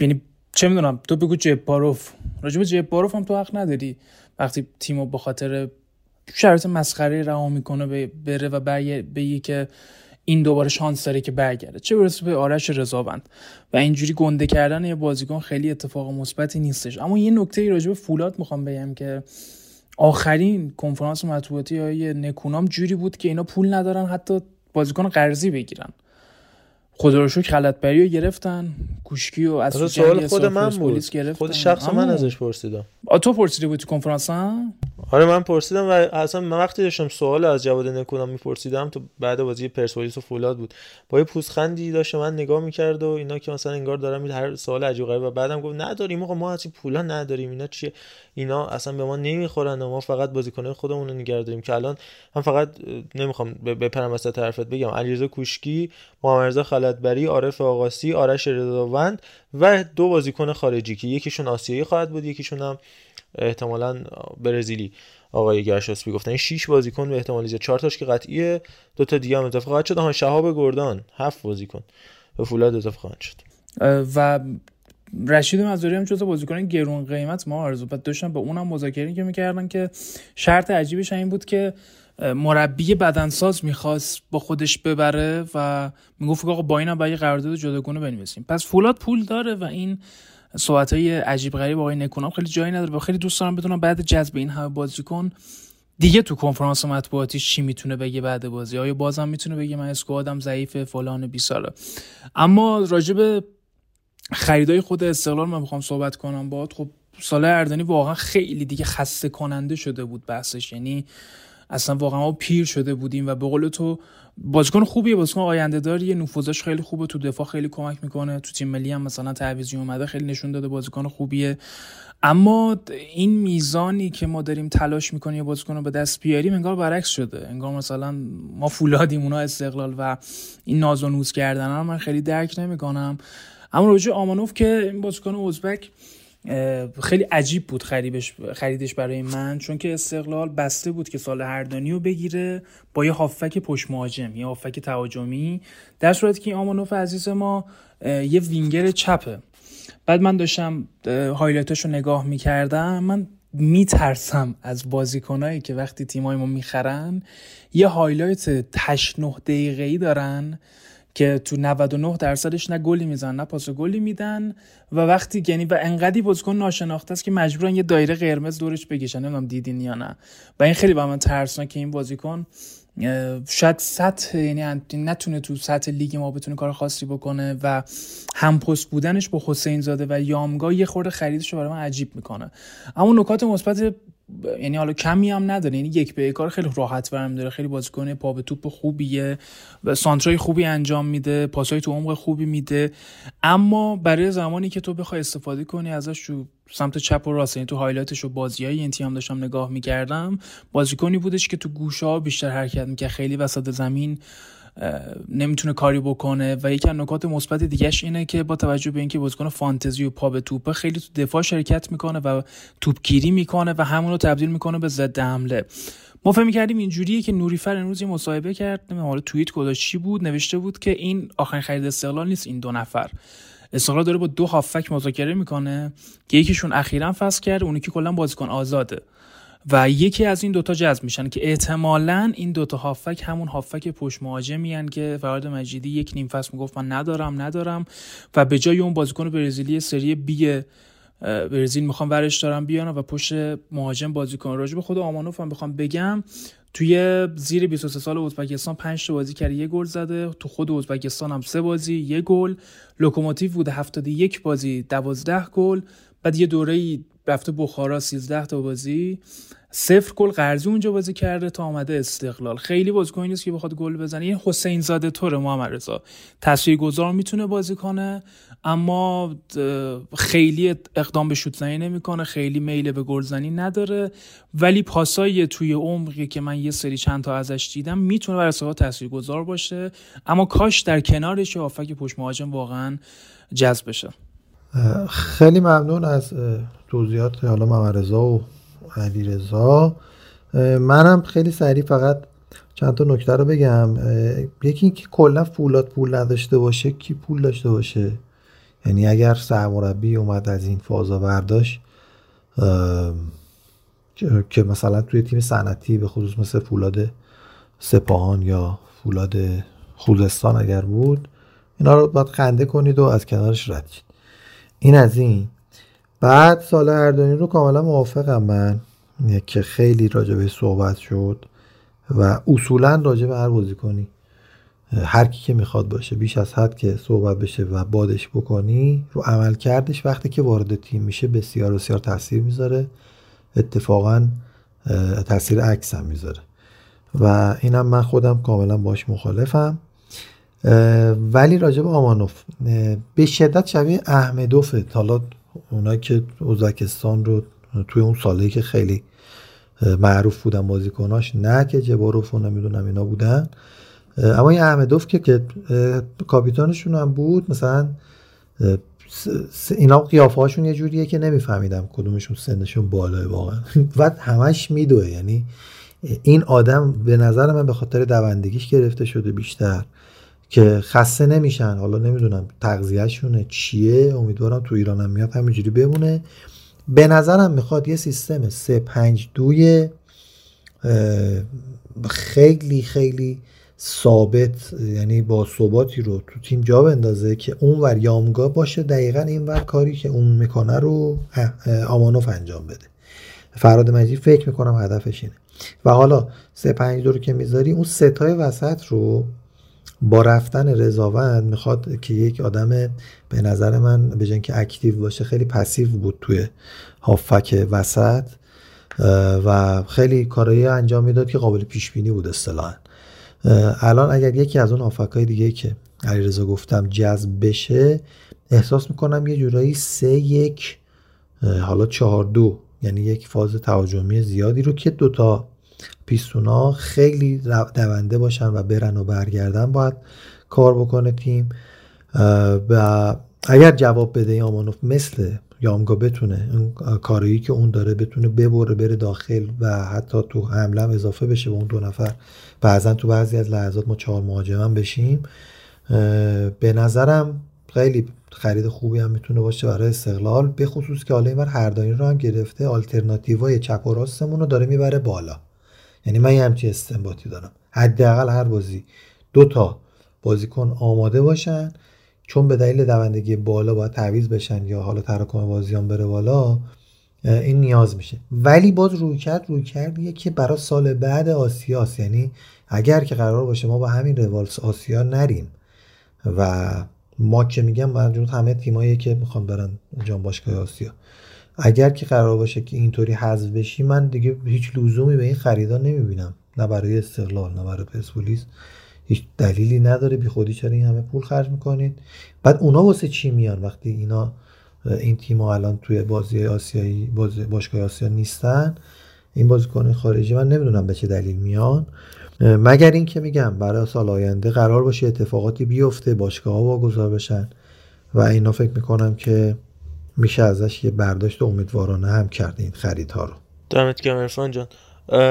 یعنی چه می‌دونم تو بگو جباروف راجع به جباروف هم تو حق نداری. وقتی تیمو به خاطر شرط مسخره رها می‌کنه بره و بگه که این دوباره شانس داره که برگرده. چه برسه به آرش رضاوند. و اینجوری گنده کردن یه بازیکن خیلی اتفاق مثبتی نیستش. اما یه نکته راجع به فولاد می‌خوام بگم که آخرین کنفرانس مطبوعاتی های نکونام جوری بود که اینا پول ندارن حتی بازیکن قرضی بگیرن. خدا رو شکر خلطبری رو گرفتن کوشکی و از سوال خود من بود. خود شخص من ازش پرسیدم. تو پرسیده بود تو کنفرانس هم؟ آره من پرسیدم و اصلا من وقتی داشتم سوال از جواد نکونم میپرسیدم تو بعد بازی پرسپولیس و فولاد بود. با یه پوزخندی داشت من نگاه می‌کرد و اینا که مثلا انگار دارم هر سوال عجیب غریب و بعدم گفت نداریم آقا ما این پولا نداریم اینا چیه؟ اینا اصلا به ما نمی‌خورن و ما فقط بازیکنان خودمون رو نگه داریم که الان من فقط نمی‌خوام ب- بپرم وسط حرفت بگم علیرضا کوشکی محمد رضا خلعتبری عارف آقاسی آرش رضاوند و دو بازیکن خارجی که یکیشون آسیایی خواهد بود یکیشون هم احتمالا برزیلی آقای گرشاسبی گفتن. این 6 بازیکن به احتمال زیاد. 4 تاش که قطعیه دو تا دیگه هم اضافه خواهد شد. آها شهاب گردان هفت بازیکن. به فولاد اضافه خواهد شد. و رشید مزاری هم جزو بازیکن گرون قیمت ما آرزو. داشتن با اونم مذاکره که می‌کردن که شرط عجیبش این بود که مربی بدنساز می‌خواست با خودش ببره و می‌گفت آقا با اینم باید قرارداد جداگونه بنویسیم. پس فولاد پول داره و این صحبت های عجیب غریب آقای نکونام خیلی جایی نداره. و خیلی دوست دارم بدونم بعد جذب این همه بازیکن دیگه تو کنفرانس مطبوعاتیش چی می‌تونه بگه بعد بازی. آیا بازم می‌تونه بگه من اسکوادم ضعیفه فلان بیساره اما راجب خریدای خود استقلال من می‌خوام صحبت کنم باهات خب سال اردنی واقعا خیلی دیگه خسته کننده شده بود بحثش. یعنی اصلا واقعا ما پیر شده بودیم و به قول تو بازیکن خوبیه بازیکن آینده داریه نفوذش خیلی خوبه تو دفاع خیلی کمک می‌کنه تو تیم ملی هم مثلا تعویضی اومده خیلی نشون داده بازیکن خوبیه. اما این میزانی که ما داریم تلاش می‌کنیم بازیکن رو به دست بیاریم انگار برعکس شده. انگار مثلا ما فولادیم اونا استقلال و این ناز و نوز کردن من خیلی درک نمی‌کنم. اما راجع آمانوف که این بازیکن ازبک خیلی عجیب بود خریدش خریدش برای من چون که استقلال بسته بود که صالح حردانی رو بگیره با یه هافک پشت مهاجم یه هافک تهاجمی. در صورتی که آمانوف عزیز ما یه وینگر چپه. بعد من داشتم highlight ش رو نگاه می‌کردم من میترسم از بازیکنایی که وقتی تیمای ما می‌خرن یه highlight 8 9 دقیقه‌ای دارن. که تو 99 درصدش نه گلی می‌زنن نه پاس گلی میدن و وقتی یعنی و انقدی بازیکن ناشناخته است که مجبورن یه دایره قرمز دورش بکشن نمی‌دونم دیدین یا نه. و این خیلی برا من ترسناکه که این بازیکن شاید سطح یعنی نتونه تو سطح لیگ ما بتونه کار خاصی بکنه و هم پست بودنش با حسین زاده و یامگا یه خورده خریدش رو برای من عجیب می‌کنه. اما نکات مثبت یعنی حالا کمی هم نداره. یعنی یک به یکا رو خیلی راحت برم داره. خیلی بازیکن پا به توپ خوبیه و سانترای خوبی انجام میده. پاسای تو عمق خوبی میده. اما برای زمانی که تو بخوای استفاده کنی ازش تو سمت چپ و راست یعنی تو highlight ش و بازیای این تیم داشتم نگاه می‌کردم بازیکنی بودش که تو گوشه ها بیشتر حرکت می‌کرد. خیلی وسط زمین نمی‌تونه کاری بکنه و یکی از نکات مثبت دیگهش اینه که با توجه به اینکه بازیکن فانتزی و پا به توپه خیلی تو دفاع شرکت می‌کنه و توپگیری می‌کنه و همون رو تبدیل می‌کنه به ضد حمله. ما فکر کردیم اینجوریه که نوریفر امروز یه مصاحبه کرد حالا توییت گذاشت چی بود نوشته بود که این آخرین خرید استقلال نیست این دو نفر. استقلال داره با دو هافک مذاکره می‌کنه که یکیشون اخیرا فصل کرد اونی که کلا بازیکن آزاده. و یکی از این دوتا جذب میشن که احتمالا این دوتا هافک همون هافک پشت مهاجمی که فراد مجیدی یک نیم فصل می‌گفت من ندارم ندارم. و به جای اون بازیکن برزیلی سری بی برزیل می‌خوام ورش دارم بیان و پشت مهاجم بازی کنه راجع به خود آمانوف هم بخوام بگم توی زیر 23 سال ازبکستان 5 تا بازی کرده یه گل زده. تو خود ازبکستان هم سه بازی یه گل. لوکوموتیو بوده 71 بازی 12 گل. بعد یه دوره رفته بخارا 13 تا بازی صفر گل قرضی اونجا بازی کرده تا آمده استقلال. خیلی بازیکنی نیست که بخواد گل بزنه. این حسین زاده طور محمد رضا. تاثیرگذار می‌تونه بازی کنه اما خیلی اقدام به شوت زنی نمی‌کنه خیلی میل به گلزنی نداره. ولی پاسای توی عمقی که من یه سری چند تا ازش دیدم می‌تونه برای استقلال تاثیرگذار باشه. اما کاش در کنارش هافک پشت مهاجم واقعا جذب بشه. خیلی ممنون از توضیحات حالا محمد رضا و علی رضا منم خیلی سریع فقط چند تا نکته رو بگم. یکی اینکه کلا فولاد پول نداشته باشه کی پول داشته باشه؟ یعنی اگر سرمربی اومد از این فازا برداشت که مثلا توی تیم صنعتی به خصوص مثل فولاد سپاهان یا فولاد خوزستان اگر بود اینا رو باید خنده کنید و از کنارش رد این از این. بعد سال اردانی رو کاملا موافقم من که خیلی راجع به صحبت شد و اصولا راجع به هر بازی کنی هر کی که می‌خواد باشه بیش از حد که صحبت بشه و بادش بکنی رو عمل کردش. وقتی که وارد تیم میشه بسیار بسیار تاثیر می‌ذاره. اتفاقا تاثیر عکس هم می‌ذاره. و اینم من خودم کاملا باش مخالفم. ولی راجع به آمانوف به شدت شبیه احمدوفه. حالا اونایی که ازبکستان رو توی اون سالهایی که خیلی معروف بودن بازیکناش نه که جباروف و نمی‌دونم اینا بودن. اما این احمدوف که که کاپیتانشون هم بود مثلا اینا قیافه هاشون یه جوریه که نمیفهمیدم کدومشون سنشون بالاه واقعا. و همش میدوه یعنی این آدم به نظر من به خاطر دوندگیش گرفته شده بیشتر. که خسته نمیشن. حالا نمی‌دونم تغذیهشونه چیه. امیدوارم تو ایران هم میاد همینجوری بمونه. به نظرم می‌خواد یه سیستم 3 5 2 خیلی خیلی ثابت یعنی با ثباتی رو تو تیم جا بندازه که اون ور یامگا باشه. دقیقا این ور کاری که اون می‌کنه رو آمانوف انجام بده. فراد مجید فکر می‌کنم هدفش اینه. و حالا سه پنج رو که می‌ذاری اون ستای وسط رو با رفتن رضاوند می‌خواد که یک آدم به نظر من به جای اینکه اکتیو باشه خیلی پسیو بود توی هافک وسط و خیلی کارایی انجام می‌داد که قابل پیش بینی بود اصطلاحا. الان اگر یکی از اون هافک های دیگه که علیرضا گفتم جذب بشه احساس می‌کنم یه جورایی سه یک حالا چهار دو یعنی یک فاز تهاجمی زیادی رو که دوتا پیستونا خیلی دونده باشن و برن و برگردن. باید کار بکنه تیم. و اگر جواب بده آمانوف مثل یامگا بتونه اون کاری که اون داره بتونه ببره بره داخل و حتی تو حمله هم اضافه بشه به اون دو نفر. بعضا تو بعضی از لحظات ما چهار مهاجم بشیم. به نظرم خیلی خرید خوبی هم می‌تونه باشه برای استقلال به خصوص که حالا اینور هردانی رو هم گرفته آلترناتیوای چپ و راستمون رو داره می‌بره بالا. یعنی من یه همچین استنباطی دارم. حداقل هر بازی دو تا بازیکن آماده باشن چون به دلیل دوندگی بالا باید تعویض بشن یا حالا تراکم بازیان بره بالا این نیاز میشه. ولی باز روی کرد روی کردیه که برای سال بعد آسیاست یعنی اگر که قرار باشه ما با همین روالس آسیا نریم. و ما که میگم منظور همه تیمایی که می‌خوان برن جام باشگاه آسیا. اگر که قرار باشه که اینطوری حذف بشی من دیگه هیچ لزومی به این خریدا نمی‌بینم. نه برای استقلال نه برای پرسپولیس هیچ دلیلی نداره. بی خودی چرا این همه پول خرج می‌کنید؟ بعد اونا واسه چی میان وقتی اینا این تیم الان توی بازی آسیایی بازی باشگاه آسیا نیستن؟ این بازیکن خارجی من نمی‌دونم به چه دلیل میان. مگر اینکه میگم برای سال آینده قرار باشه اتفاقاتی بیفته باشگاه ها واگذار بشن. و اینا فکر می‌کنم که میشه ازش یه برداشت امیدوارانه هم کرد این خریدها رو. دمت گرم عرفان جان.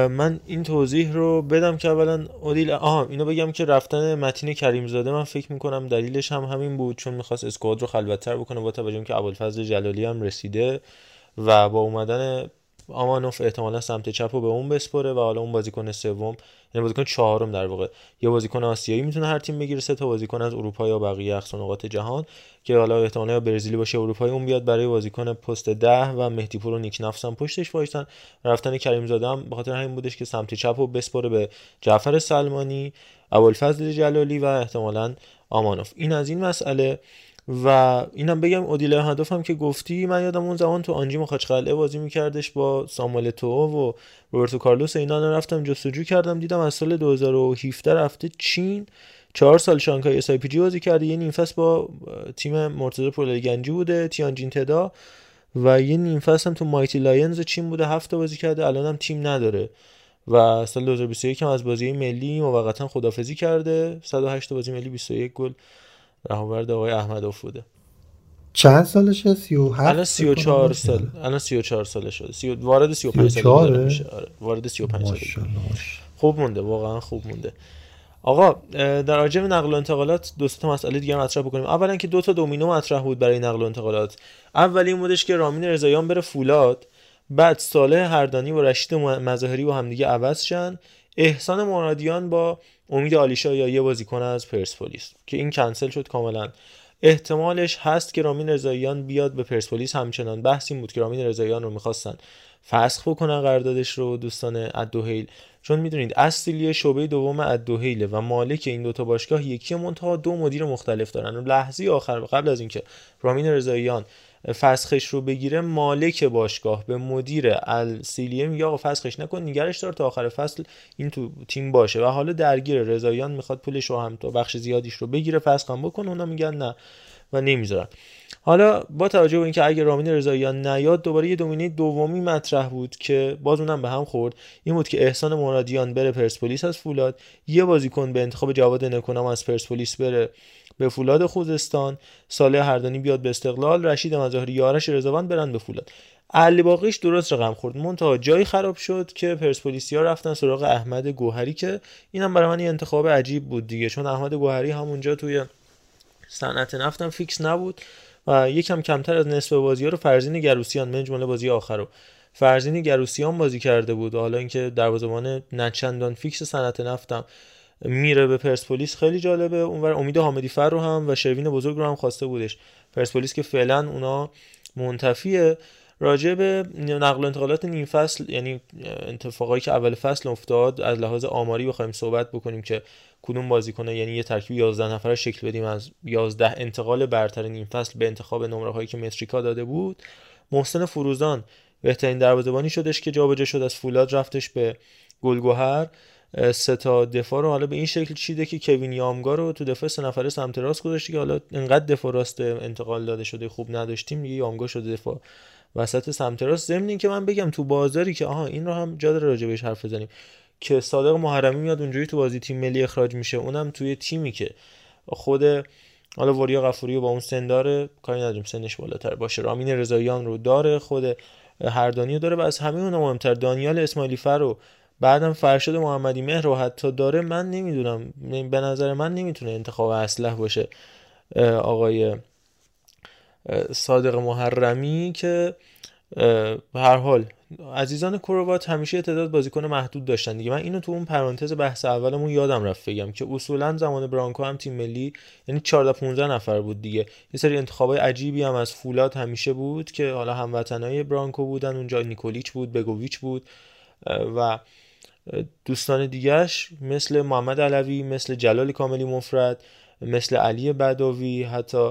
من این توضیح رو بدم که اولا اودیل آها اینو بگم که رفتن متین کریم زاده من فکر می‌کنم دلیلش هم همین بود چون می‌خواست اسکواد رو خلوتتر بکنه با توجه اینکه ابوالفضل جلالی هم رسیده و با اومدن آمانوف احتمالا سمت چپ رو به اون بسپره و حالا اون بازیکن سوم یعنی بازیکن چهارم در واقع. یه بازیکن آسیایی می‌تونه هر تیم بگیره سه تا بازیکن از اروپا یا بقیه اقصا جهان که حالا احتمالا برزیلی باشه اروپایی اون بیاد برای بازیکن پست ده و مهدی پور و نیک نفس هم پشتش وایسن. رفتن کریم زاده هم به خاطر همین بودش که سمت چپ رو بسپره به جعفر سلمانی ابوالفضل جلالی و احتمالا آمانوف. این از این مسئله. و اینم بگم اودیله هدف هم که گفتی من یادم اون زمان تو آنجی مخاچقلعه بازی میکردش با ساموئل تو و روبرتو کارلوس اینا. رفتم جستجو کردم دیدم از سال 2017 رفته چین. چهار سال شانگهای SIPG بازی کرده. یه نیم فصل با تیم مرتضی پولای گنجی بوده تیانجین تدا. و یه نیم فصل هم تو Mighty Lions چین بوده. هفته بازی کرده. الان هم تیم نداره. و سال 2021 هم از بازی ملی موقتا خدافزی کرده. 108 بازی ملی 21 گل. رهاورد آقای احمدوف بوده. چند سالشه؟ 37 الان 34 فکر سال. الان 34 ساله شده سی... وارد 35 سال 34 داره میشه. آره. وارد 35 سال. خوب مونده واقعا خوب مونده. آقا در راجع به نقل و انتقالات دو تا مسئله دیگه مطرح بکنیم. اولا که دو تا دومینو مطرح بود برای نقل و انتقالات. اولی این بودش که رامین رضاییان بره فولاد. بعد صالح هردانی و رشید مظاهری با همدیگه عوض شن. احسان مرادیان با امید آلیشا یا یه بازیکن از پرسپولیس که این کنسل شد کاملا. احتمالش هست که رامین رضاییان بیاد به پرسپولیس. همچنان بحث این بود که رامین رضاییان رو می‌خواستن فسخ بکنن قراردادش رو دوستان ادوهیل چون می‌دونید اصلی شعبه دوم ادوهیله و مالک این دوتا باشگاه یکی منتها دو مدیر مختلف دارن. و لحظه آخر قبل از اینکه رامین رضاییان فسخش رو بگیره مالک باشگاه به مدیر السیلیه میگه آقا فسخش نکن نگرش دار تا آخر فصل این تو تیم باشه. و حالا درگیر رضاییان می‌خواد پولش رو هم تا بخش زیادیش رو بگیره فسخ هم بکنه اونا میگن نه و نمی‌ذارن. حالا با توجه به اینکه اگه رامین رضاییان نیاد دوباره یه دومینه دومی مطرح بود که باز اونم به هم خورد. این بود که احسان مرادیان بره پرسپولیس از فولاد. یه بازیکن به انتخاب جواد نکنم از پرسپولیس بره. به فولاد خوزستان ساله هردانی بیاد به استقلال رشید مظاهری یارش رضوان برن به فولاد. علی باقیش درست رقم خورد. منتها جایی خراب شد که پرسپولیسیا رفتن سراغ احمد گوهری که اینم برای من یه انتخاب عجیب بود دیگه چون احمد گوهری همونجا توی صنعت نفتم فیکس نبود و یکم کمتر از نصف بازی ها رو فرزین گروسیان من جمله بازی آخر رو. فرزین گروسیان بازی کرده بود. حالا اینکه دروازه‌بان نچندان فیکس صنعت نفتم میره به پرسپولیس خیلی جالبه. اونور امید حامدی فر رو هم و شروین بزرگ رو هم خواسته بودش. پرسپولیس که فعلا اونا منتفیه. راجع به نقل و انتقالات نیم فصل یعنی اتفاقایی که اول فصل افتاد از لحاظ آماری بخوایم صحبت بکنیم که کدوم بازیکن یعنی یه ترکیب 11 نفره شکل بدیم از 11 انتقال برتر نیم فصل به انتخاب نمره هایی که متریکا داده بود. محسن فروزان بهترین دروازه‌بانی شدش که جابجا شد از فولاد رفتش به گلگهر سه تا دفاع رو حالا به این شکل چیده که کوین یامگا رو تو دفاع سه نفره سمت راست گذاشته که حالا انقدر دفاع راست انتقال داده شده خوب نداشتیم دیگه یامگا شده دفاع وسط سمت راست. ضمن که من بگم تو بازاری که آها این رو هم جا داره راجع بهش حرف بزنیم که صادق محرمی میاد اونجوری تو بازی تیم ملی اخراج میشه. اونم توی تیمی که خود حالا وریا غفوری با اون سن داره کاری نداریم سنش بالاتر باشه. رامین رضاییان رو داره خود هردانی رو داره و از همه اون مهمتر دانیال اسماعیلی فر رو بعدم فرشاد محمدی مهر رو حتی داره من نمی‌دونم. به نظر من نمی‌تونه انتخاب اسلح باشه آقای صادق محرمی که به هر حال عزیزان کروات همیشه تعداد بازیکن محدود داشتن دیگه. من اینو تو اون پرانتز بحث اولمون یادم رفت بگم که اصولا زمان برانکو هم تیم ملی یعنی 14 15 نفر بود دیگه. یه سری انتخابای عجیبی هم از فولاد همیشه بود که حالا هموطنای برانکو بودن. اونجا نیکولیچ بود بگوویچ بود و دوستان دیگهش مثل محمد علوی مثل جلال کاملی مفرد مثل علی بداوی حتی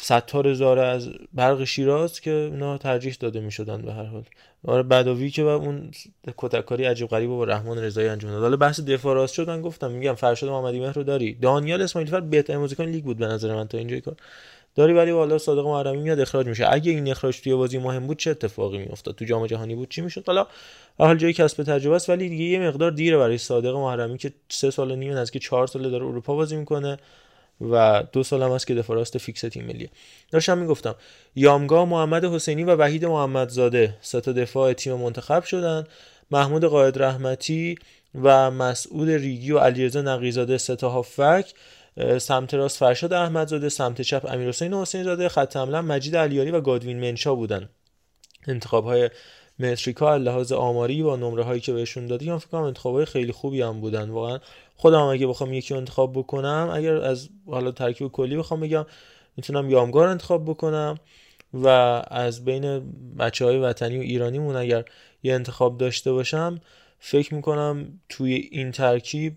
ستار زاره از برق شیراز که اونا ترجیح داده می شدن به هر حال. آره بداوی که و اون کتککاری عجیب غریب با رحمان رضایی انجام داد. حالا بحث دفاع راست شد من گفتم میگم فرشاد محمدی مهر رو داری. دانیال اسماعیلی فر بهترین موزیکن لیگ بود به نظر من تا اینجای کار. داری ولی والا صادق محرمی میاد اخراج میشه. اگه این اخراج توی بازی مهم بود چه اتفاقی میافتاد؟ تو جام جهانی بود چی می‌شد؟ حالا حال جای کسب تجربه است ولی دیگه یه مقدار دیره برای صادق محرمی که سه سال نیم نزدیک چهار ساله داره اروپا بازی می‌کنه و دو سال هم هست که دفاع راست فیکس تیم ملیه. داشتم می‌گفتم یامگا محمد حسینی و وحید محمدزاده سه تا دفاع تیم منتخب شدن. محمود قائد رحمتی و مسعود ریگی و علیرضا نقیزاده سه تا هافک سمت راست فرشاد احمدزاده سمت چپ امیرحسین حسین زاده خط حمله مجید علیاری و گادوین منشا بودن. انتخاب های متریکا لحاظ آماری و نمره هایی که بهشون دادی من فکر کنم انتخاب خیلی خوبی هم بودن. واقعا خودم اگه بخوام یکی انتخاب بکنم اگر از حالا ترکیب کلی بخوام بگم می‌تونم یامگار انتخاب بکنم و از بین بچه های وطنی و ایرانیمون اگر یه انتخاب داشته باشم فکر می‌کنم توی این ترکیب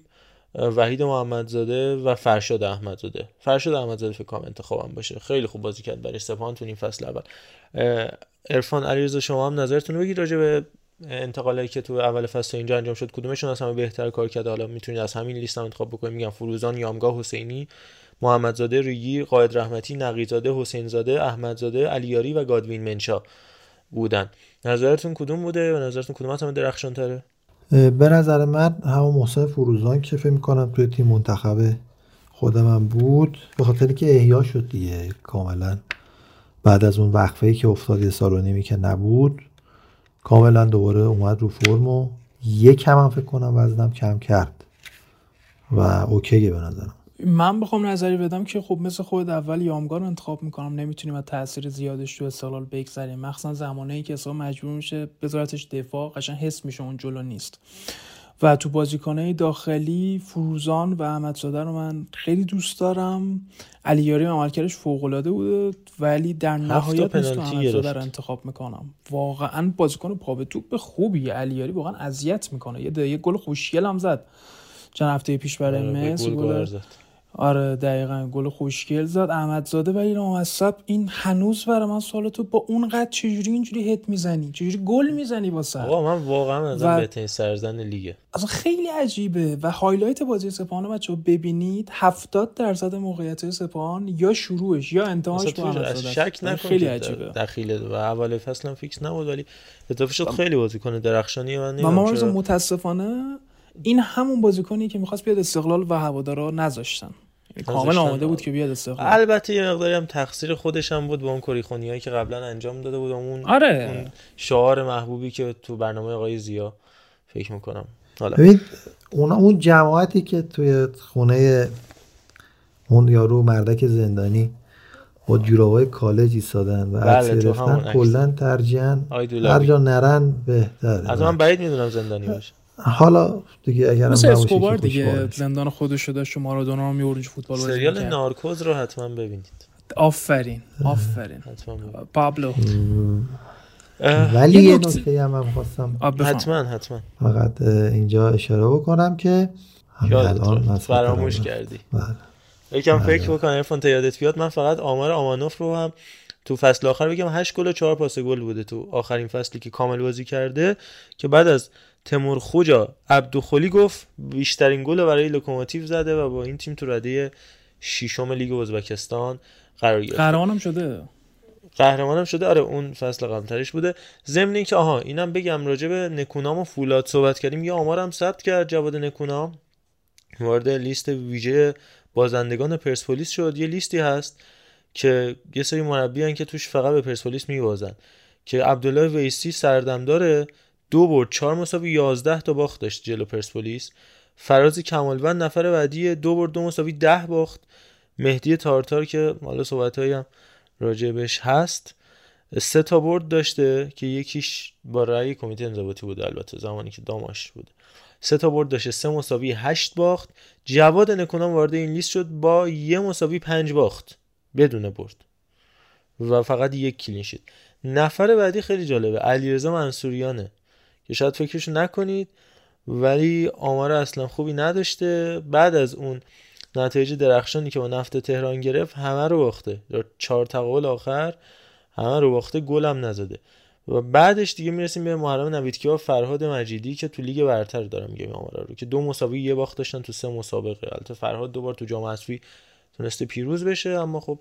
وحید محمدزاده و فرشاد احمدزاده. فرشاد احمدزاده فکر کنم انتخابم باشه. خیلی خوب بازی کرد برای سپاهان تو این فصل اول. عرفان علیرضا شما هم نظرتون رو بگید راجع به انتقالی که تو اول فصل اینجا انجام شد کدومشون از بهتر کار کرده حالا می‌تونید از همین لیست هم انتخاب بکنید. میگم فروزان یامگاه حسینی محمدزاده ریگی قائد رحمتی نقیزاده حسینزاده احمدزاده علیاری و گادوین منشا بودن. نظرتون کدوم بوده؟ و نظرتون کدوم همه درخشان تره به نظر من همون محسن فروزان که فکر می‌کنم توی تیم منتخب خودم هم بود به خاطر که احیا شد دیگه. کاملا بعد از اون وقفه ای که افتاد یه سال و نیمی که نبود کاملا دوباره اومد رو فرم و یکم هم فکر کنم وزنم کم کرد. و اوکیه به نظرم. من بخوام نظری بدم که خب مثل خود اول یامگار رو انتخاب می‌کنم. نمی‌تونیم از تاثیر زیادش تو استقلال بگذریم مخصوصا زمانه ای که حساب مجبور میشه بذارتش دفاع قشنگ حس میشه اون جلو نیست. و تو بازیکنهای داخلی فروزان و احمدزاده رو من خیلی دوست دارم. علیاری عملکردش فوق‌العاده بوده ولی در نهایت پنالتی احمدزاده. رو انتخاب می‌کنم. واقعا بازیکن پا به توپ خوبی علیاری واقعا اذیت می‌کنه. یه, یه گل خوشگل هم زد. چند هفته پیش برای آره، مس گل. آره دقیقا. گل خوشگل زد احمدزاده ولی لامصب این هنوز برای من سوال تو با اون قد چجوری اینجوری هد می‌زنی؟ چجوری گل می‌زنی با سر؟ آقا من واقعا از و- بهترین سرزن لیگه. اصلا خیلی عجیبه. و highlight بازی سپاهان رو بچه ببینید. 70 درصد موقعیت سپاهان یا شروعش یا انتهاش با شک. یعنی نکن خیلی عجیبه. دخیله و اول فصل هم فیکس نبود ولی اضافه شد خیلی بازیکن درخشانی من و ما متاسفانه این همون بازیکنی که می‌خواست بیاد استقلال و هوادارا نذاشتن یعنی کامل. آماده بود که بیاد استقلال البته یه مقداری هم تقصیر خودش هم بود با اون کریخونی هایی که قبلا انجام داده بود اون آره. اون شعار محبوبی که تو برنامه آقای زیا فکر می‌کنم حالا ببین اونا اون جماعتی که توی خونه اون یارو مردک زندانی با جورابای کالج ایستادن و عکس بله، همون گرفتن عکس. کلا ترجیحاً. هر جا نرن بهتره از من بعید می‌دونم زندانی باشه حالا دیگه اگر مثل اسکوبار دیگه. زندان خودش رو داشت و مارادونا رو میورد فوتبال بازی سریال. نارکوز رو حتما ببینید آفرین آفرین. پابلو ولی یه نکته- هم من خواستم. حتما حتما فقط اینجا اشاره بکنم که الان فراموش کردی بله. یکم فکر بکن عرفان تا یادت بیاد من فقط آمار آمانوف رو هم تو فصل آخر بگم 8 گل و 4 پاس گل بوده تو آخرین فصلی که کامل بازی کرده که بعد از تمورخوجا عبدوخولیکف بیشترین گل برای لوکوموتیو زده و با این تیم تو رده ششم لیگ ازبکستان قرار گرفت قهرمانم شده. قهرمانم شده. آره اون فصل قبلترش بوده. ضمن اینکه آها اینم بگم راجع به نکونام و فولاد صحبت کردیم. یه آمارم ثبت کرد جواد نکونام. وارد لیست ویژه بازندگان پرسپولیس شد. یه لیستی هست که یه سری مربی که توش فقط به پرسپولیس میبازن. که عبدالله ویسی سردم داره دو برد چهار مساوی یازده تا باخت داشت جلو پرسپولیس. فراز کمالوند نفر بعدی دو برد دو مساوی ده باخت. مهدی تارتار که حالا صحبت هم راجع بهش هست. سه تا برد داشته که یکیش با رأی کمیته انضباطی بوده البته زمانی که داماش بوده. سه تا برد داشته سه مساوی هشت باخت. جواد نکونام وارد این لیست شد با یه مساوی پنج باخت. بدون برد. و فقط یک کلین نفر بعدی خیلی جالبه علیرضا منصوریانه. که شاید فکرشو نکنید ولی آمار اصلا خوبی نداشته. بعد از اون نتایج درخشانی که با نفت تهران گرفت همه رو باخته. در چهار تقابل آخر همه رو باخته گلم نزده. و بعدش دیگه می‌رسیم به محرم نویدکیا و فرهاد مجیدی که تو لیگ برتر دارم میگم آمارا رو که دو مساوی یه باخت داشتن تو سه مسابقه. البته فرهاد دوبار تو جام حذفی تونسته پیروز بشه اما خب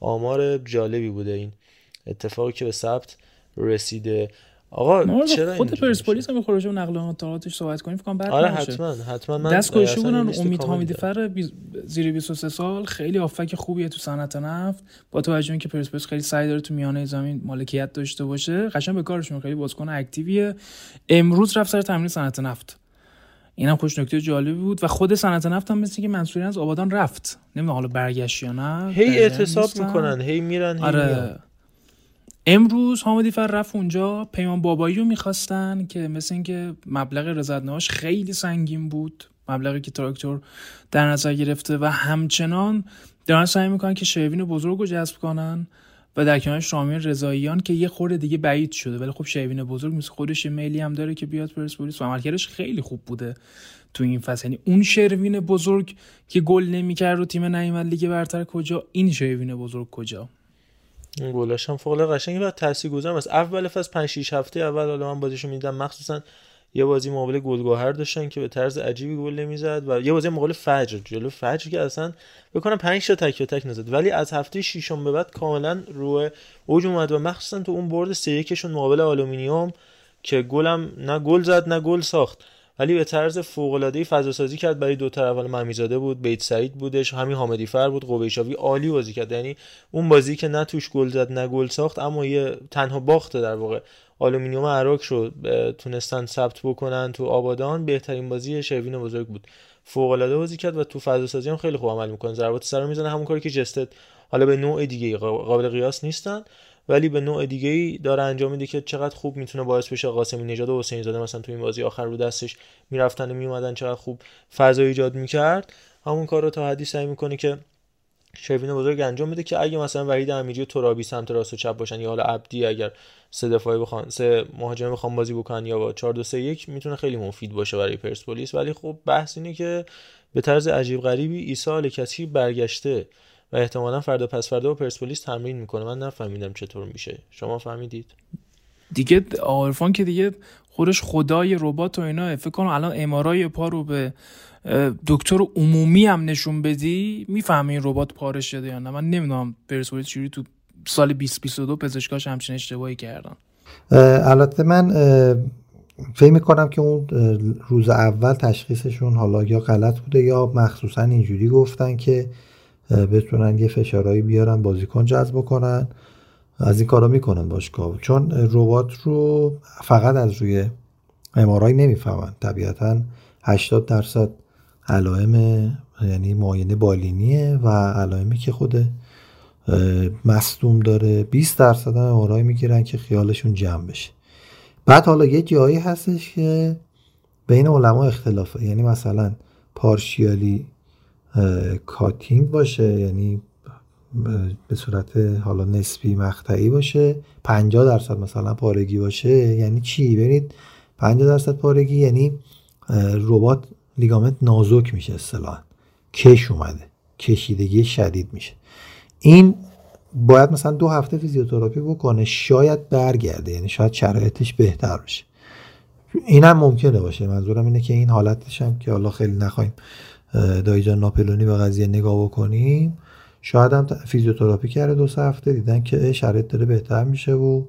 آمار جالبی بوده این اتفاقی که به ثبت رسیده. آقا چرا خود پرسپولیس؟ هم خروج نقل و انتقالاتش صحبت کنیم. فکر کنم بد آره. حتما حتما. من دست گوشه بودن امید دارم. فر بیز- زیر 23 سال. خیلی آفک خوبیه تو صنعت نفت. با توجه اینکه پرسپولیس خیلی سعی داره تو میانه زمین مالکیت داشته باشه قشنگ به کارشون خیلی بازیکن اکتیویه. امروز رفت سر تمرین صنعت نفت. اینم خوش نکته جالبی بود. و خود صنعت نفت هم مثل که منصوریان از آبادان رفت. نمی‌دونم حالا برگشت یا نه. هی اعتصاب. می‌کنن هی میرن هی. آره. امروز حامدی فر رفت اونجا پیمان بابایی رو می‌خواستن که مثل اینکه مبلغ رضایتنامه‌اش خیلی سنگین بود مبلغی که تراکتور در نظر گرفته و همچنان دارن سعی می‌کنن که شیوین بزرگ رو جذب کنن و در کنارش رامین رضاییان که یه خورده دیگه بعید شده ولی خب شیوین بزرگ مثل خودش میلی هم داره که بیاد پرسپولیس و عملکردش خیلی خوب بوده تو این فصل. یعنی اون شروین بزرگ که گل نمی‌کرد و تیم نیومد لیگ برتر کجا؟ این شیوین بزرگ کجا؟ اون گلاش هم فوق العاده قشنگه و تاثیرگذارم است. اول فصل 5 6 هفته اول حالا من بازیشو می‌دیدم مخصوصا یه بازی مقابل گلگهر داشتن که به طرز عجیبی گل نمی‌زد و یه بازی مقابل فجر. جلو فجر که اصلا بکنم 5 تا تک به تک نزد. ولی از هفته ششم به بعد کاملا رو اوج اومد و مخصوصا تو اون برد 3 1 مقابل آلومینیوم که گلم نه گل زد نه گل ساخت. ولی به طرز فوق فضا سازی کرد. برای دو طرف اول ممیزاده بود بیت سعید بودش همین حامدی فر بود قبیشاوی عالی بازی کرد. یعنی اون بازی که نه توش گل زد نه گل ساخت اما یه تنها باخته در واقع. آلومینیوم اراک رو تونستن ثبت بکنن تو آبادان. بهترین بازی شروین بزرگ بود. فوق العاده بازی کرد و تو فضا سازی هم خیلی خوب عمل می‌کنه. ضربات سر می‌زنه. همون کاری که ژستد حالا به نوع دیگه قابل قیاس نیستن. ولی به نوع دیگه ای داره انجام میده که چقدر خوب می‌تونه باعث بشه قاسمی نژاد و حسین زاده مثلا تو این بازی آخر رو دستش می‌رفتن و میومدن چقدر خوب فضا ایجاد می‌کرد. همون کار رو تا حدی سعی می‌کنه که شروین بزرگ انجام میده که اگه مثلا وحید امیری و ترابی سمت راست و چپ باشن یا حالا عبدی اگر سه دفاعی بخوان سه مهاجم بخوان بازی بکنن یا با 4 2 3 1 می‌تونه خیلی مفید باشه برای پرسپولیس. ولی خب بحث اینه که به طرز عجیب غریبی عیسی کسی برگشته. و احتمالا فردا پس فردا با پرسپولیس تمرین می‌کنه. من نفهمیدم چطور میشه. شما فهمیدید؟ دیگه عارفان که دیگه خودش خدای ربات و اینا فکر کنم الان امارای پا رو به دکتر عمومی هم نشون بدی می‌فهمی این ربات پارش شده یا نه. من نمی‌دونم پرسپولیس چجوری تو سال 2022 پزشکاش همچین اشتباهی کردن. البته من فکر می‌کنم که اون روز اول تشخیصشون حالا یا غلط بوده یا مخصوصا اینجوری گفتن که بتونن یه فشارهایی بیارن بازیکن جذب کنن. از این کارا می‌کنن باشگاه چون ربات رو فقط از روی امارای نمی‌فهمن. طبیعتا 80 درصد علائم یعنی معاینه بالینیه و علائمی که خود مصدوم داره. 20 درصد هم امارای می‌گیرن که خیالشون جمع بشه. بعد حالا یه جایی هستش که بین علما اختلافه یعنی مثلا پارشیالی کاتینگ باشه یعنی به صورت حالا نسبی مقطعی باشه 50 درصد مثلا پارگی باشه یعنی چی؟ ببینید 50 درصد پارگی یعنی رباط ligament نازک میشه اصطلاحا. کش اومده کشیدگی شدید میشه. این باید مثلا دو هفته فیزیوتراپی بکنه شاید برگرده یعنی شاید شرایطش بهتر بشه. این هم ممکنه باشه منظورم اینه که این حالتش هم که حالا خیلی نخواهیم اه، دایی جان ناپلونی به قضیه نگاه بکنیم. شاید هم فیزیوتراپی کرده دو سه هفته دیدن که شرایط داره بهتر میشه و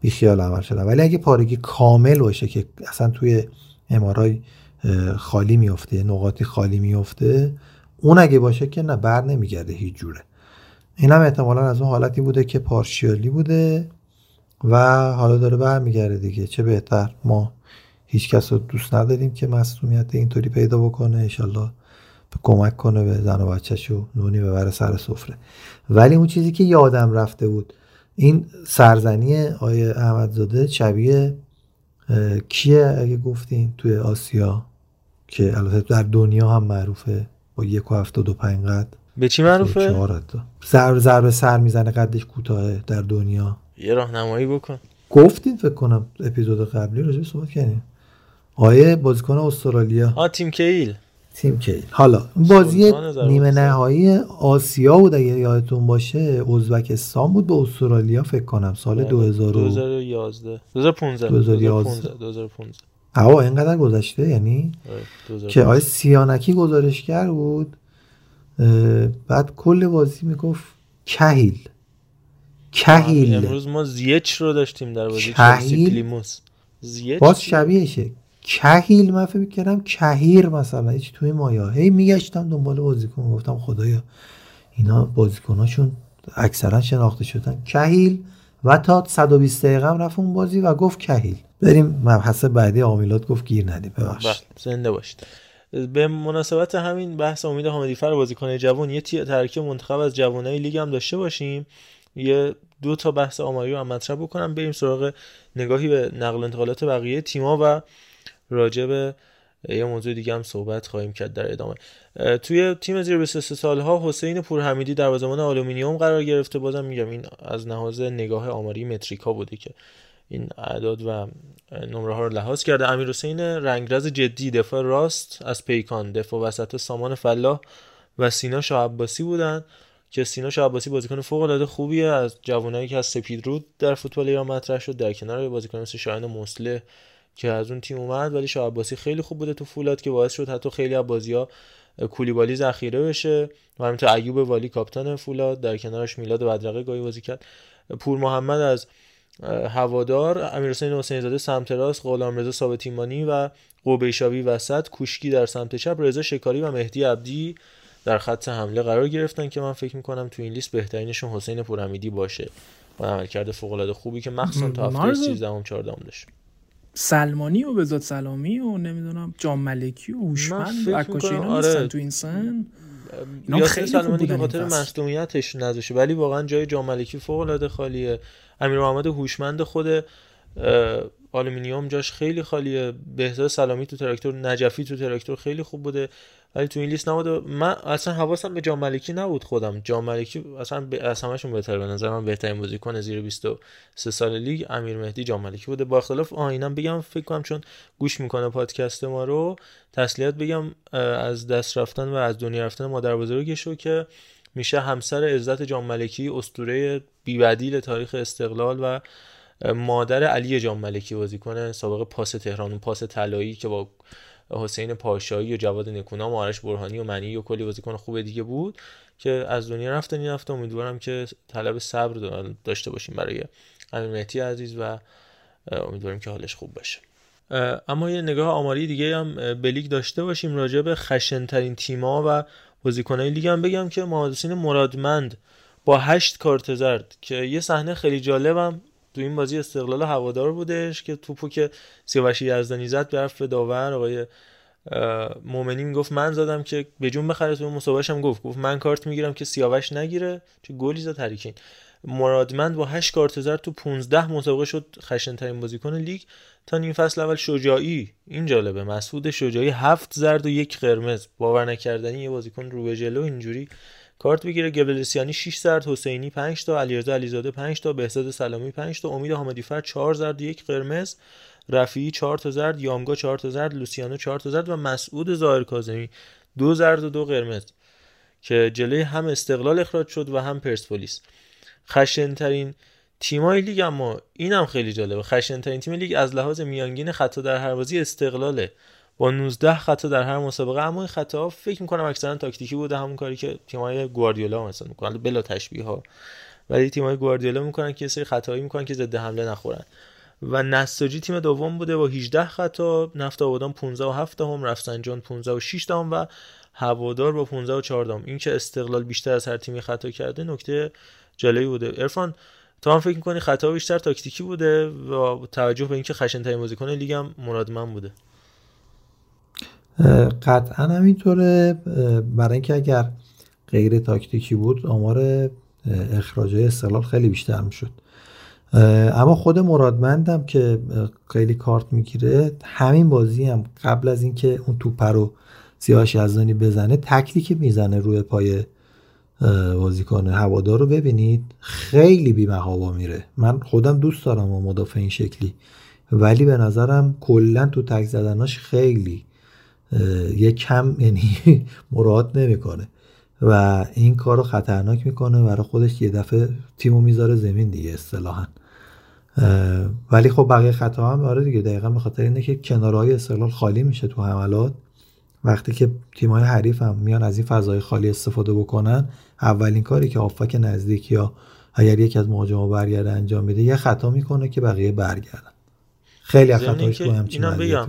بیخیال عمل شدن. ولی اگه پارگی کامل باشه که اصلا توی امارای خالی میفته نقاطی خالی میفته اون اگه باشه که نه بر نمیگرده هیچ جوره. این هم احتمالا از اون حالتی بوده که پارشیالی بوده و حالا داره برمیگرده دیگه. چه بهتر؟ ما هیچ کس رو دوست نداریم که مسئولیت اینطوری پیدا بکنه. انشالله کمک کنه به زن و بچهش و نونی ببره سر سفره. ولی اون چیزی که یادم رفته بود این سرزنی آیه احمدزاده شبیه کیه اگه گفتین توی آسیا؟ که البته در دنیا هم معروفه با یک و هفتاد و پنج قد. به چی معروفه؟ حتی ضرب سر می‌زنه قدش کوتاهه در دنیا. یه راهنمایی بکن. گفتین فکر کنم اپیزود قبلی راجع به صحبت کردیم آیه بازیکن استرالیا. آ تیم کیل. تیم کیل حالا بازی نیمه. نهایی آسیا بود اگه یادتون باشه ازبکستان بود به استرالیا فکر کنم سال 2000 و- 2011 2015 2011. 2015 آوا اینقدر گذشته یعنی؟ آره، 2015. که آیه سیانکی گزارشگر بود بعد کل بازی می‌گفت کهیل. کهیل. امروز ما زیچ رو داشتیم در بازی کهیل؟ زیچ باز شبیهشه. کهیل من فکر می‌کردم کهیر مثلا هیچ توی مایا هی میگشتم دنبال بازیکن گفتم خدایا اینا بازیکناشون اکثرا شناخته شدن. کهیل و تا 120 دقیقه هم رفت اون بازی و گفت کهیل. بریم مبحث بعدی عاملات گفت گیر ندیم ببخشید. بله، زنده باشید. به مناسبت همین بحث امید حامدی فر بازیکن جوان یه ترکیب منتخب از جوانای لیگ هم داشته باشیم. یه دو تا بحث آماری رو هم مطرح بکنم. بریم سراغ نگاهی به نقل انتقالات بقیه تیما و راجع به یه موضوع دیگه هم صحبت خواهیم کرد در ادامه. توی تیم زیر 23 سالها حسین پورحمیدی دروازه‌بان آلومینیوم قرار گرفته. بازم میگم این از لحاظ نگاه آماری متریکا بوده که این اعداد و نمره ها رو لحاظ کرده. امیر حسین رنگرز جدی دفاع راست از پیکان دفاع وسط سامان فلاح و سینا شاه عباسی بودن که سینا شاه عباسی بازیکن فوق العاده خوبیه. از جوانایی که از سپید رود در فوتبال ایران مطرح شد در کنار بازیکن مثل شاهین مسله که از اون تیم اومد ولی شاه عباسی خیلی خوب بوده تو فولاد که باعث شد حتی خیلی از بازی‌ها کولیبالی ذخیره بشه. و همینطور ایوب والی کاپیتان فولاد در کنارش میلاد بدرقه گاهی بازی کرد. پور محمد از هوادار امیرحسین حسین زاده سمت راست غلامرضا ثابت ایمانی و قبیشاوی وسط کوشکی در سمت چپ رضا شکاری و مهدی عبدی در خط حمله قرار گرفتن که من فکر می‌کنم تو این لیست بهترینشون حسین پورحمیدی باشه. با عملکرد فوق العاده خوبی که مخصوصا تا هفته مارزو. 13 ام 14 داشت سلمانی و بزاد سلامی و نمی‌دونم جام ملکی و من هوشمند و می‌کنم اینا آره. تو این سن اینا خیلی سلمانی این خاطر. مصدومیتش نذاشه ولی واقعا جای جام ملکی فوق العاده خالیه امیر محمد هوشمند خود آلومینیوم جاش خیلی خالیه. بهزاد سلامی تو تراکتور نجفی تو تراکتور خیلی خوب بوده. ولی تو این لیست نبوده. من اصلا حواسم به جام ملکی نبود خودم. جام ملکی اصلا به از بهتر به نظر من بهترین بازیکن زیر 23 سال لیگ امیر مهدی جام ملکی بوده. با اختلاف آه اینم بگم فکر کنم چون گوش می‌کنه پادکست ما رو تسلیت بگم از دست رفتن و از دنیا رفتن مادر بزرگشو که میشه همسر عزت جام ملکی اسطوره بیبدیل تاریخ استقلال و مادر علی جام ملکی بازیکن سابق پاس تهران اون پاس طلایی که با حسین پاشایی و جواد نکونام و آرش برهانی و منی و کلی بازیکن خوب دیگه بود که از دنیا رفتن این هفته. امیدوارم که طلب صبر دا- داشته باشیم برای امیر مهدی عزیز و امیدواریم که حالش خوب باشه. اما یه نگاه آماری دیگه هم به لیگ داشته باشیم راجع به خشنترین تیما و بازیکنهای لیگ. هم بگم که محمد مرادمند با هشت کارت زرد که یه صحنه خیلی جالبم تو این بازی استقلال هوادار بودش که توپو که سیاوش یزدانی زد به حرف داور آقای مومنی می‌گفت من زدم که به جون بخره تو مسابقهش هم گفت گفت من کارت می‌گیرم که سیاوش نگیره چه گلی زد هریکین مرادمند با 8 کارت زرد تو 15 مسابقه شد خشن ترین بازیکن لیگ. تا نیم فصل اول شجاعی این جالبه مسعود شجاعی هفت زرد و یک قرمز. باور نکردنی یه بازیکن رو به جلو اینجوری کارت بگیره گبلسیانی 6 زرد حسینی 5 تا علیرضا علیزاده 5 تا بهزاد سلامی 5 تا امید حامدی فر 4 زرد و یک قرمز رفیعی 4 تا زرد یامگا 4 تا زرد لوسیانو 4 تا زرد و مسعود ظاهر کاظمی دو زرد و دو قرمز که جلوی هم استقلال اخراج شد و هم پرسپولیس. خشنترین تیمای لیگ اما اینم خیلی جالبه. خشنترین تیم لیگ از لحاظ میانگین خطا در هر بازی استقلاله. با 19 خطا در هر مسابقه. اما این خطاها فکر می‌کنم اکثرا تاکتیکی بوده همون کاری که تیمای گواردیولا مثلا می‌کنن. بلا تشبیه ها ولی تیمای گواردیولا می‌کنن که سری خطایی می‌کنن که ضد حمله نخورن. و نساجی تیم دوم بوده با 18 خطا نفت آبادان 15 و 7 هم رفسنجان 15 و 6 دهم و هوادار با 15 و 4 دهم. این که استقلال بیشتر از هر تیمی خطا کرده نکته جالبی بوده. عرفان تو هم فکر می‌کنی خطا بیشتر تاکتیکی بوده و توجه به اینکه خشن ترین بازیکن لیگ هم مرادمن بوده؟ اه، قطعا همینطوره. برای اینکه اگر غیر تاکتیکی بود آمار اه، اخراجای استقلال خیلی بیشتر می‌شد. اما خود مرادمندم که خیلی کارت می‌گیره همین بازی هم قبل از اینکه اون توپ رو سیاوش یزدانی بزنه تکلی که می‌زنه روی پای بازیکن هوادار رو. ببینید خیلی بیمهابا میره. من خودم دوست دارم و مدافع این شکلی ولی به نظرم کلا تو تک زدناش خیلی یه کم یعنی مراد نمی‌کنه. و این کار رو خطرناک می‌کنه برای خودش یه دفعه تیمو می‌ذاره زمین دیگه اصطلاحا. ولی خب بقیه خطا هم آره دیگه دقیقا به خاطر اینه که کنارهای استقلال خالی میشه تو حملات. وقتی که تیمای حریف هم میان از این فضای خالی استفاده بکنن اولین کاری که آفک نزدیک یا اگر یکی از مهاجما برگرده انجام میده یه خطا می‌کنه که بقیه برگردن. خیلی خطاش با همچین بگم.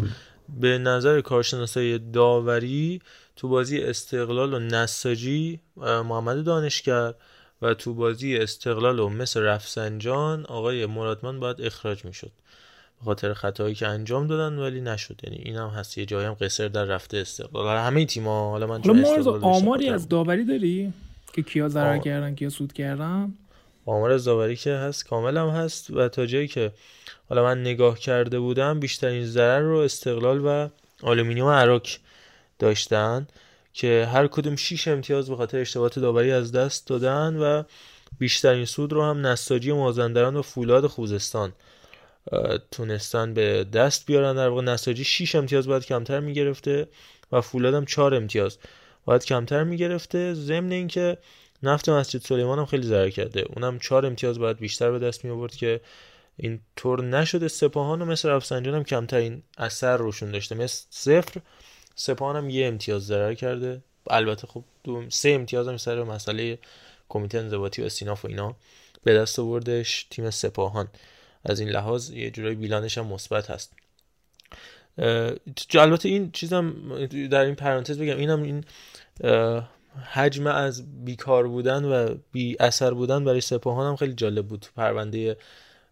به نظر کارشناسای داوری تو بازی استقلال و نساجی محمد دانشگر و تو بازی استقلال و مثل رفسنجان آقای مرادمان باید اخراج می‌شد. به خاطر خطایی که انجام دادن ولی نشد. یعنی اینم هست. یه جایی هم قسر در رفته استقلال. همه تیم‌ها حالا من حالا آماری از داوری داری؟ که کیا ضرر. کردن کیا سود کردن؟ آمار از داوری که هست کامل هم هست. و تا جایی که حالا من نگاه کرده بودم بیشترین ضرر رو استقلال و آلومینیوم اراک داشتن که هر کدوم 6 امتیاز به خاطر اشتباهات داوری از دست دادن و بیشترین سود رو هم نساجی مازندران و فولاد خوزستان تونستن به دست بیارن. در واقع نساجی 6 امتیاز باید کمتر می‌گرفته و فولاد هم 4 امتیاز باید کمتر می‌گرفته. ضمن اینکه نفت مسجد سلیمان هم خیلی ضرر کرده. اونم 4 امتیاز باید بیشتر به دست می آورد که این طور نشده. سپاهان و مثل رفسنجان هم کمترین اثر روشون داشته. مثل صفر سپاهان هم یه امتیاز ضرر کرده. البته خب دو سه امتیاز هم سر مسئله کمیته انضباطی و سیناف و اینا به دست آوردش. تیم سپاهان از این لحاظ یه جورایی بیلانش هم مثبت هست. البته این چیزم در این پرانتز بگم اینم این حجم از بیکار بودن و بی اثر بودن برای سپاهان هم خیلی جالب بود. پرونده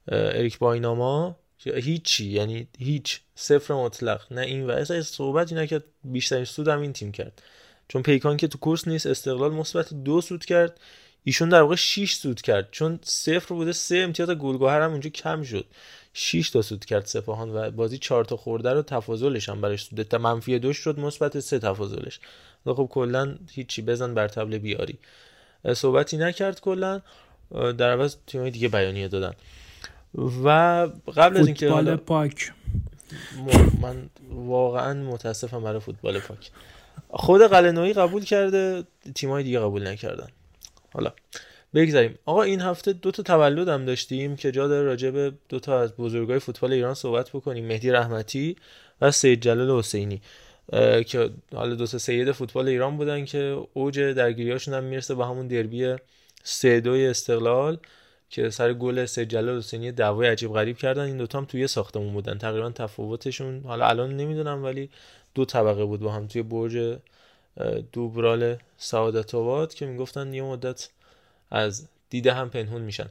اریک بایناما. که هیچی یعنی هیچ صفر مطلق نه این و اصلا صحبتی نکرد بیشترین سود هم این تیم کرد. چون پیکان که تو کورس نیست استقلال مثبت دو سود کرد. ایشون در واقع 6 سود کرد. چون صفر بوده سه امتیاز گلگهر هم اونجا کم شد. 6 تا سود کرد سپاهان و بازی 4 تا خورده رو تفاضلش هم براش سود. تا منفی دو شد مثبت سه تفاضلش. حالا خب کلا هیچی بزن بر تبل بیاری. صحبتی نکرد کلا. در عوض تیمای دیگه بیانیه دادن. و قبل از اینکه فوتبال پاک. من واقعا متاسفم برای فوتبال پاک. خود قلنویی قبول کرده تیمای دیگه قبول نکردن. حالا بگذاریم. آقا این هفته دو تا تولد هم داشتیم که جا داره راجع به دو تا از بزرگای فوتبال ایران صحبت بکنیم. مهدی رحمتی و سید جلال حسینی که حالا دو تا سید فوتبال ایران بودن که اوج درگیریاشون هم می‌رسه به همون دربی سه دوی استقلال. که سر گل سید جلال حسینی دعوای عجیب غریب کردن. این دوتا هم توی ساختمون بودن. تقریبا تفاوتشون حالا الان نمی‌دونم ولی دو طبقه بود با هم توی برج دوبرال سعادت آباد که می‌گفتن یه مدت از دیده هم پنهون میشن.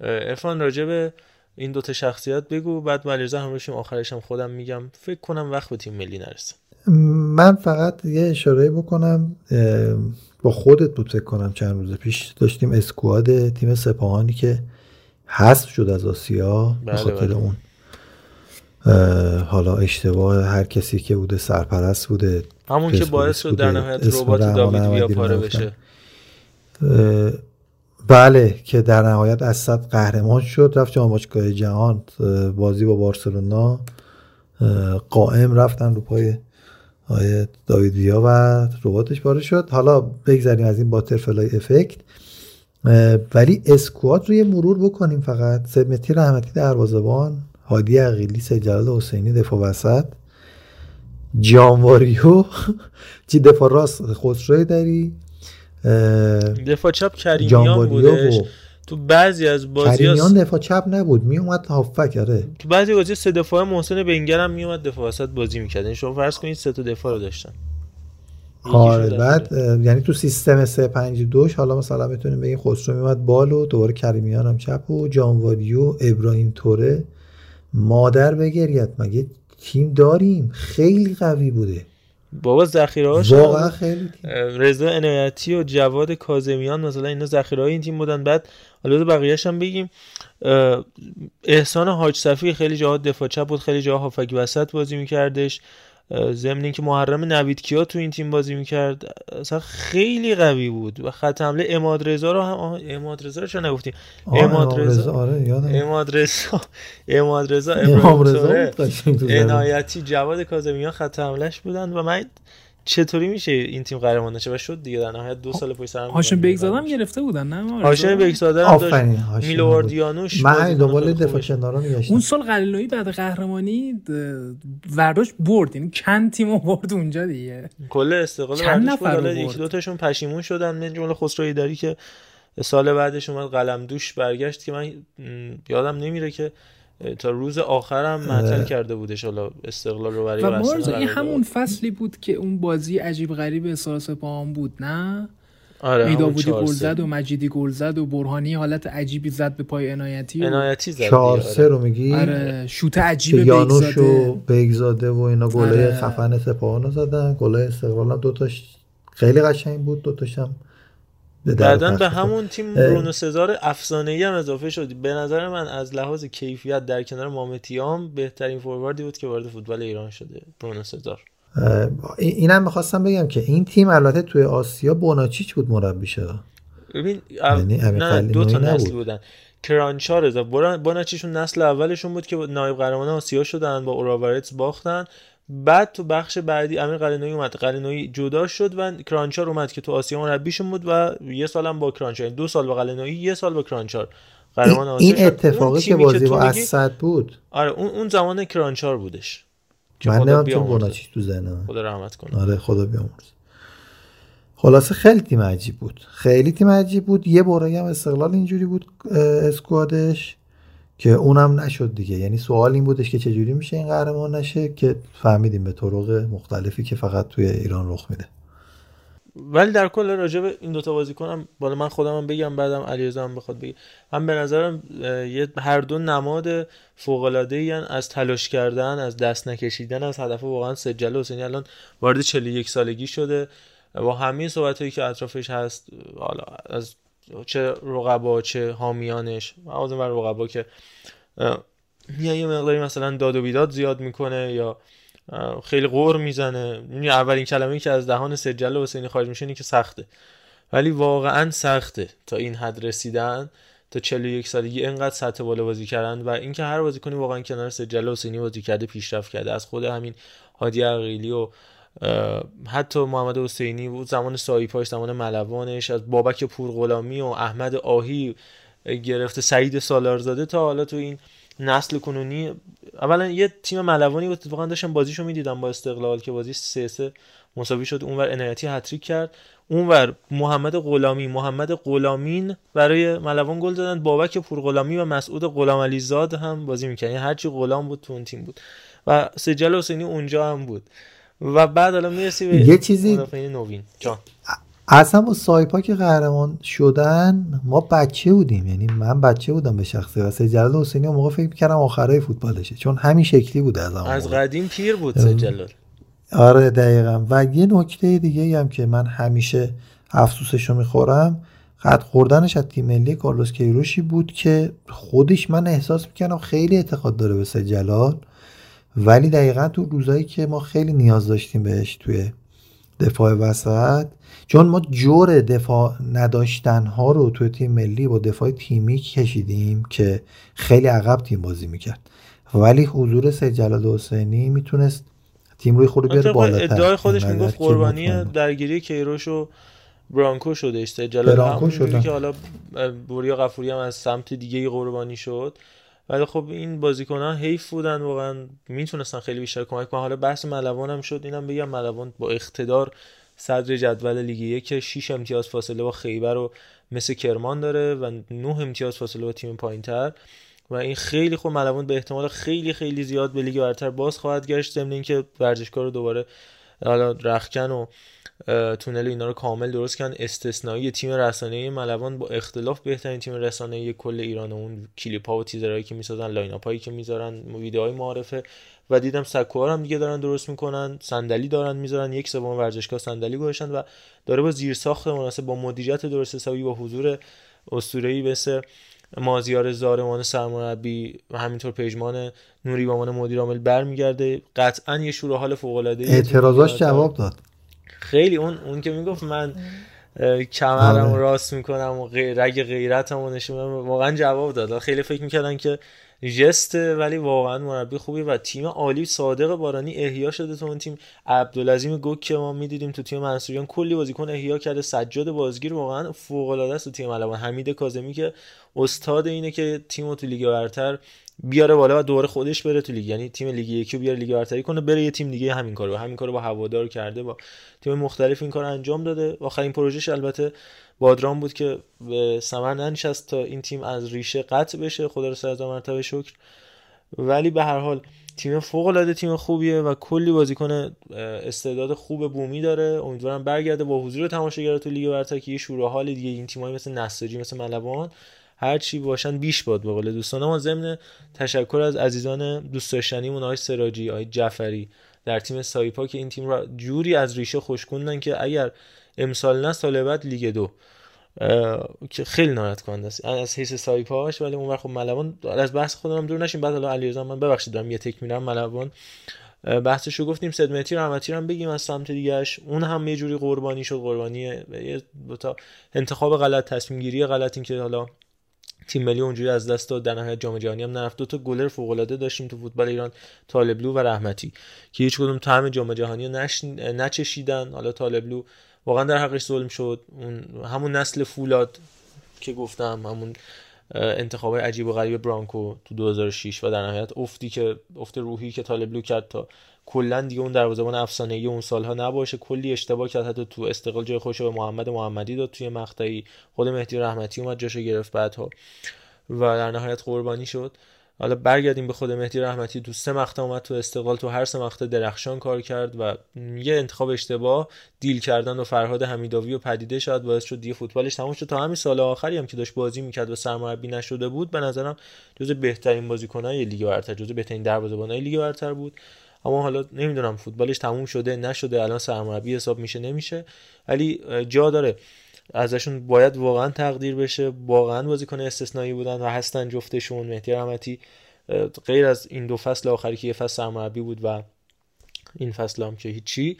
ارفان راجع به این دوتا شخصیت بگو. بعد ملیرزا هم آخرش هم خودم میگم. فکر کنم وقت به تیم ملی نرسه. من فقط یه اشاره بکنم با خودت بود فکر کنم چند روز پیش داشتیم اسکواد تیم سپاهانی که حذف شد از آسیا به بله، خاطر بله. اون حالا اشتباه هر کسی که بوده سرپرست بوده همون که باعث شد در نهایت ربات داوید ویا رو پاره. بشه بله که در نهایت اسد قهرمان شد رفت جام باشگاه جهان بازی با بارسلونا قائم رفتن رو پای آیه داوید ویا و رباتش پاره شد. حالا بگذریم از این باترفلای افکت. ولی اسکوات رو یه مرور بکنیم فقط. سمتی رحمتی دروازه‌بان هادی عقیلی سید جلال حسینی دفاع وسط. جانواریو چی دفاع راست خسروی داری دفاع چپ کریمیان بودش. و تو بعضی از بازی کریمیان دفاع چپ نبود. می اومد هافک آره. تو بعضی بازی سه دفاع محسن بنگر هم میومد دفاع وسط بازی می‌کرد. یعنی شما فرض کنید سه تا دفاع رو داشتن. آره بعد یعنی تو سیستم 352 حالا مثلا می‌تونیم بگیم خسرو میومد بال و دوباره کریمیان هم چپ و جانواریو ابراهیم توره مادر بگریت مگه تیم داریم؟ خیلی قوی بوده. بابا ذخیره‌هاش واقعا خیلی رضا عنایتی و جواد کاظمیان مثلا اینا ذخیره این تیم بودن. بعد حالا بقیه‌اش هم بگیم. احسان حاج صفی خیلی جاها دفاع چپ بود خیلی جاها هافک وسط بازی میکردش. ضمن اینکه محرم نوید کیا تو این تیم بازی می‌کرد اصلا خیلی قوی بود و خط حمله اماد رضا رو هم اماد رضا رو چرا نگفتیم؟ اماد امام رضا آره یادم. اماد رضا اماد رضا. عنایتی جواد کاظمیان خط حملش بودن و من چطوری میشه این تیم قهرمان نشه و شد دیگه در نهایت دو سال پشت سر هم هاشم بودن. بگزادم گرفته بودن نه آرزو؟ هاشم بگزاده هم داشت آفرین هاشم میلو بود. واردیانوش من همین دنبال دفاع. کنارا میگشتم اون سال قلنویی بعد قهرمانی ورداش برد یعنی چند تیم برد اونجا دیگه کل استقلال چند نفر بود یکی؟ دو تاشون پشیمون شدن من جمله خسروی داری که سال بعدش اومد قلم دوش برگشت که من یادم نمیره که تا روز آخرم معطل کرده بودش حالا استقلال رو برای و مارزا این. همون فصلی بود که اون بازی عجیب غریب احساس پاهام بود نه آره میداودی چهار گل. زد و مجیدی گل زد و برهانی حالت عجیبی زد به پای عنایتی و عنایتی زد چهار سه آره. رو میگی آره شوت عجیب یانوش و بیگزاده بیگزاده و اینا گله آره. خفن سپاهانو زدن گله استقلال هم دوتاش خیلی قشنگ بود دوتاش هم بعدا به. همون تیم. برونو سزار افسانه ای هم اضافه شد به نظر من از لحاظ کیفیت در کنار مامتیام بهترین فورواردی بود که وارد فوتبال ایران شده برونو سزار اینم می‌خواستم بگم که این تیم البته توی آسیا بوناچیچ بود مربی شد ببین یعنی نه دو تا. نسل بودن کرانچار باناچیشون نسل اولشون بود که نایب قهرمان آسیا شدن با اوراورتس باختن بعد تو بخش بعدی امیر قلعه‌نویی اومد. قلعه‌نویی جدا شد و کرانچار اومد که تو آسیا مربیشون بود و یه سالم با کرانچار. یعنی دو سال با قلعه‌نویی یه سال با کرانچار. قهرمان این, آسیا این اتفاقی که بازی تو با اسد بود. آره اون اون زمان کرانچار بودش. من نمیم بیامرزه. بوناچیچ تو ذهنم. خدا رحمت کنه. آره خدا بیامرز خلاصه خیلی تیم عجیب بود. خیلی تیم عجیب بود. یه برایی هم استقلال اینجوری بود اسکوادش. که اونم نشد دیگه. یعنی سوال این بودش که چجوری میشه این قهرمان نشه که فهمیدیم به طرق مختلفی که فقط توی ایران رخ میده. ولی در کل راجع به این دوتا بازیکنم بالا من خودم هم بگم بعدم علیرضا هم بخواد بگه. هم به نظرم یه هر دو نماد فوق العاده از تلاش کردن از دست نکشیدن از هدف واقعا سجل حسینی الان وارد 41 سالگی شده. با همه صحبت هایی که اطرافش هست حالا از چه رقبا چه حامیانش. از و رقبا که یا یه مقداری مثلا داد و بیداد زیاد می‌کنه یا خیلی غور می‌زنه. اولین کلمه که از دهان سجل حسینی خارج میشه اینه که سخته. ولی واقعا سخته تا این حد رسیدن. تا 41 سالگی اینقدر سطح بالا بازی کردن و اینکه هر بازیکنی واقعا کنار سجل حسینی بازی کرده پیشرفت کرده. از خود همین هادی عقیلی و حتی محمد حسینی و زمان سایپاش زمان ملوانش از بابک پورغلامی و احمد آهی گرفته سعید سالارزاده تا حالا تو این نسل کنونی. اولا یه تیم ملوانی بود واقعا داشتم بازیشو می‌دیدم با استقلال که بازی سه سه مساوی شد. اونور عنایتی هتریک کرد. اونور محمد غلامی محمد غلامین برای ملوان گل دادن. بابک پورغلامی و مسعود غلام زاد هم بازی می‌کردن. یعنی هرچی غلام بود تو اون تیم بود. و سجل حسینی اونجا هم بود. و بعد حالا می‌رسی به یه چیزی- نوین. جان. اصلا با سایپا که قهرمان شدن ما بچه بودیم. یعنی من بچه بودم به شخصه. و سجلال حسینی اون موقع فکر می‌کردم آخرای فوتبالشه. چون همین شکلی بود از اون از. قدیم پیر بود سجلال آره دقیقا. و یه نکته دیگه هم که من همیشه افسوسش رو می‌خورم قد خوردنش از تیم ملی کارلوس کیروشی بود که خودش من احساس می‌کنم خیلی اعتقاد داره به سجلال ولی دقیقا تو روزایی که ما خیلی نیاز داشتیم بهش توی دفاع وسط چون ما جور دفاع نداشتن ها رو توی تیم ملی با دفاع تیمی کشیدیم که خیلی عقب تیم بازی می‌کرد ولی حضور سید جلال حسینی می‌تونست تیم روی خود بیاره بالاتر ادعای خودش می‌گفت قربانی. درگیری کیروش و برانکو شده جلال برانکو. جوری که حالا بوریا قفوری هم از سمت دیگه قربانی شد ولی خب این بازیکن ها حیف بودن واقعا می‌تونستن خیلی بیشتر کمک کنن. حالا بحث ملوان هم شد اینم بگم ملوان با اقتدار صدر جدول لیگ یک 6 امتیاز فاصله با خیبر و مس کرمان داره و 9 امتیاز فاصله با تیم پایینتر. و این خیلی خوب ملوان به احتمال خیلی خیلی زیاد به لیگ برتر باز خواهد گشت ضمن اینکه ورزشکار رو دوباره حالا رخکن و تونل اینا رو کامل درست کردن. استثنایی تیم رسانه‌ای ملوان با اختلاف بهترین تیم رسانه‌ای کل ایران و اون کلیپ ها و تیزرهایی که می‌سازن line-up هایی که می‌ذارن ویدیوهای معارفه. و دیدم سکوها هم دیگه دارن درست می‌کنن صندلی دارن می‌ذارن یک سوم ورزشگاه صندلی گذاشتن و داره با زیرساخت مناسب با مدیریت درست حسابی با حضور اسطوره‌ای مثل مازیار زارمان سرمربی و همینطور پژمان نوری به عنوان مدیر عامل برمیگرده. قطعا یه شور حال فوق العاده اعتراضاش جواب داد. خیلی اون اون که می‌گفت من کمرم آره. راست می‌کنم و غیر رگ غیرتم رو نشون واقعا جواب داد. خیلی فکر می‌کردن که جسته ولی واقعا مربی خوبی و تیم عالی صادق بارانی احیا شده تو اون تیم. عبدالعظیم گوک که ما می‌دیدیم تو تیم منصوریان کلی بازیکن احیا کرده. سجاد بازگیر واقعا فوق العاده است تو تیم ملوان. حمید کاظمی که استاد اینه که تیم تو لیگ برتر بیاره بالا و دوباره خودش بره تو لیگ. یعنی تیم لیگ یکی رو بیاره لیگ برتری کنه بره یه تیم دیگه همین کارو همین کارو با هوادار کرده با تیم مختلف این کار انجام داده. آخرین پروژهش البته بادران بود که به ثمر ننشست تا این تیم از ریشه قطع بشه. خدا رو صد مرتبه شکر. ولی به هر حال تیم فوق العاده تیم خوبیه و کلی بازیکن استعداد خوب بومی داره. امیدوارم برگرده با حضور تماشاگرها تو لیگ برتر که یه شور حال دیگه این تیمایی مثل نساجی مثل ملوان هر چی باشن بیش باد به قول ما ضمن تشکر از عزیزان دوست داشتنیمون آقای سراجی آقای جعفری در تیم سایپا که این تیم را جوری از ریشه خوشکوندن که اگر امسال نه سال بعد لیگ دو. که خیلی ناراحت کننده است. از حیث سایپاش ولی اون خب ملوان از بحث خودم دور نشیم بعد حالا علیرضا من ببخشید دارم یه تک میرم. ملوان بحثش رو گفتیم. مهدی رحمتی رو هم بگیم از سمت دیگهش اون هم یه جوری قربانی شد. قربانی یه تا انتخاب غلط تصمیم گیری غلط این که حالا تیم ملی اونجوری از دست داد در نهایت جام جهانی هم نرفت. دو تا گلر فوق العاده داشتیم تو فوتبال ایران طالبلو و رحمتی که هیچ کدوم طعم جام جهانی نش... نچشیدن. حالا طالبلو واقعا در حقش ظلم شد. اون همون نسل فولاد که گفتم همون انتخاب عجیب و غریب برانکو تو 2006 و در نهایت افتی که افت روحی که طالبلو کرد تا کلا دیگه اون دروازه‌بان افسانه‌ای اون سالها نباشه. کلی اشتباه کرد. حتی تو استقلال جای خوش به محمد محمدی داد توی مقطعی. خود مهدی رحمتی اومد جاشو گرفت بعدها. و در نهایت قربانی شد. حالا برگردیم به خود مهدی رحمتی. تو سه مقطع اومد تو استقلال. تو هر سه مقطع درخشان کار کرد و یه انتخاب اشتباه. دیل کردن و فرهاد حمیداوی و پدیده شاید باعث شد دیگه فوتبالش تموم شد. تا همین سال آخری هم که داشت بازی می‌کرد و سرمربی نشده بود به نظرم جز بهترین بازیکنای لیگ برتر جز بهترین دروازه‌بانای لیگ برتر بود. اما حالا نمی‌دونم فوتبالش تموم شده نشده الان سرمربی حساب میشه نمیشه. ولی جا داره. ازشون باید واقعا تقدیر بشه. واقعا بازیکن استثنایی بودن و هستن جفتشون. مهدی رحمتی غیر از این دو فصل آخری که یه فصل سرمربی بود و این فصل هم که هیچی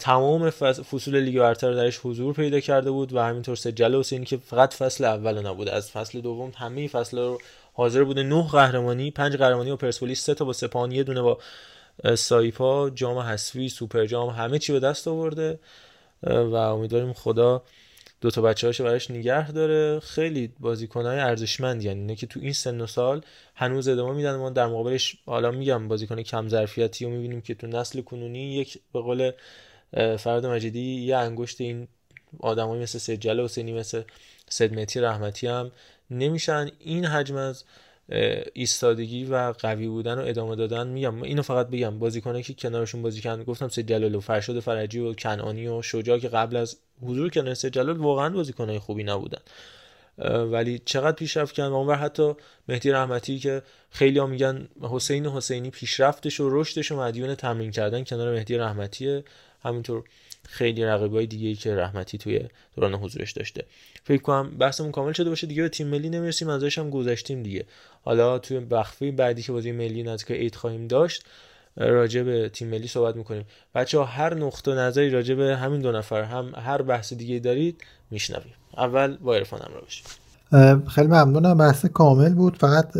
تمام فصول لیگ برتر درش حضور پیدا کرده بود و همینطور سجل حسینی که فقط فصل اول نبود از فصل دوم همه فصل رو حاضر بوده. نه قهرمانی پنج قهرمانی و پرسپولیس سه تا با سپاهان یه دونه با سایپا جام حذفی سوپر جام همه چی به دست آورده. و امیدواریم خدا دو تا بچه براش نگه داره. خیلی بازیکنهای ارزشمند یعنی اینه که تو این سن و سال هنوز ادامه میدن. ما در مقابلش حالا میگم بازیکن کم ظرفیتی رو می‌بینیم که تو نسل کنونی یک به قول فرد مجیدی یه انگشت این آدمایی مثل سجل حسینی مثل سدمتی رحمتی هم نمیشن. این حجم از ایستادگی و قوی بودن و ادامه دادن میگم. اینو فقط بگم بازیکنایی که کنارشون بازی کردن گفتم سید جلال و فرشاد فرجی و کنعانی و شجاع که قبل از حضور کنار سید جلال واقعا بازیکنای خوبی نبودن. ولی چقدر پیشرفت کردن. اونور حتی مهدی رحمتی که خیلی ها میگن حسین حسینی پیشرفتش و رشدش و مدیون تمرین کردن کنار مهدی رحمتیه. همینطور خیلی رقیبای دیگه ای که رحمتی توی دوران حضورش داشته. فکر کنم بحثمون کامل شده باشه دیگه به تیم ملی نمی‌رسیم ازش هم گذشتیم دیگه. حالا توی بخفی بعدی که بازی ملی نزدیک عید خواهیم داشت راجع به تیم ملی صحبت می‌کنیم. بچه ها هر نقطه نظری راجع به همین دو نفر هم هر بحث دیگه دارید میشنویم. اول با عرفان همراه باشیم خیلی ممنونم. بحث کامل بود. فقط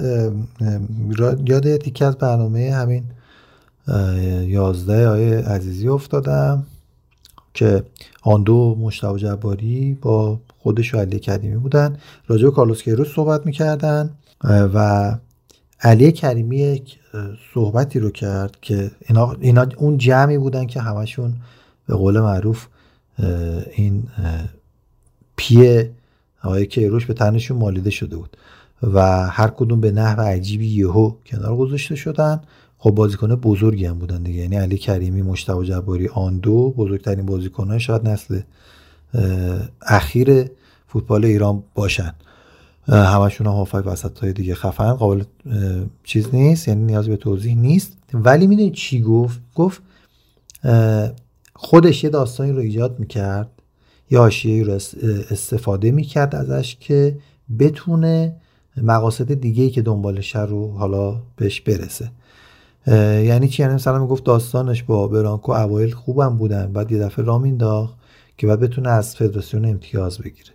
یاد تیکه از برنامه همین یازده آیه عزیزی افتادم. که آن دو مشتاق جباری با خودش و کریمی بودن. راجع به کارلوس کیروش صحبت می‌کردن و علی کریمی یک صحبتی رو کرد که اینا, اینا اون جمعی بودن که همشون به قول معروف این پی آقای کیروش به تنشون مالیده شده بود و هر کدوم به نحو عجیبی یهو کنار گذاشته شدن. خب بازیکن بزرگی هم بودن دیگه. یعنی علی کریمی مشتاق جباری آن دو بزرگترین بازیکنان شاید نسل اخیر فوتبال ایران باشن. همشون هم هافای وسط های دیگه خفن قابل چیز نیست یعنی نیاز به توضیح نیست. ولی می‌دونی چی گفت؟ گفت خودش یه داستانی رو ایجاد می‌کرد یا حاشیه رو استفاده می‌کرد ازش که بتونه مقاصد دیگه ای که دنبالش رو حالا بهش برسه. یعنی چی؟ یعنی مثلا می‌گفت داستانش با برانکو اوایل خوبم بودن بعد یه دفعه رامین مینداخت که بعد بتونه از فدراسیون امتیاز بگیره.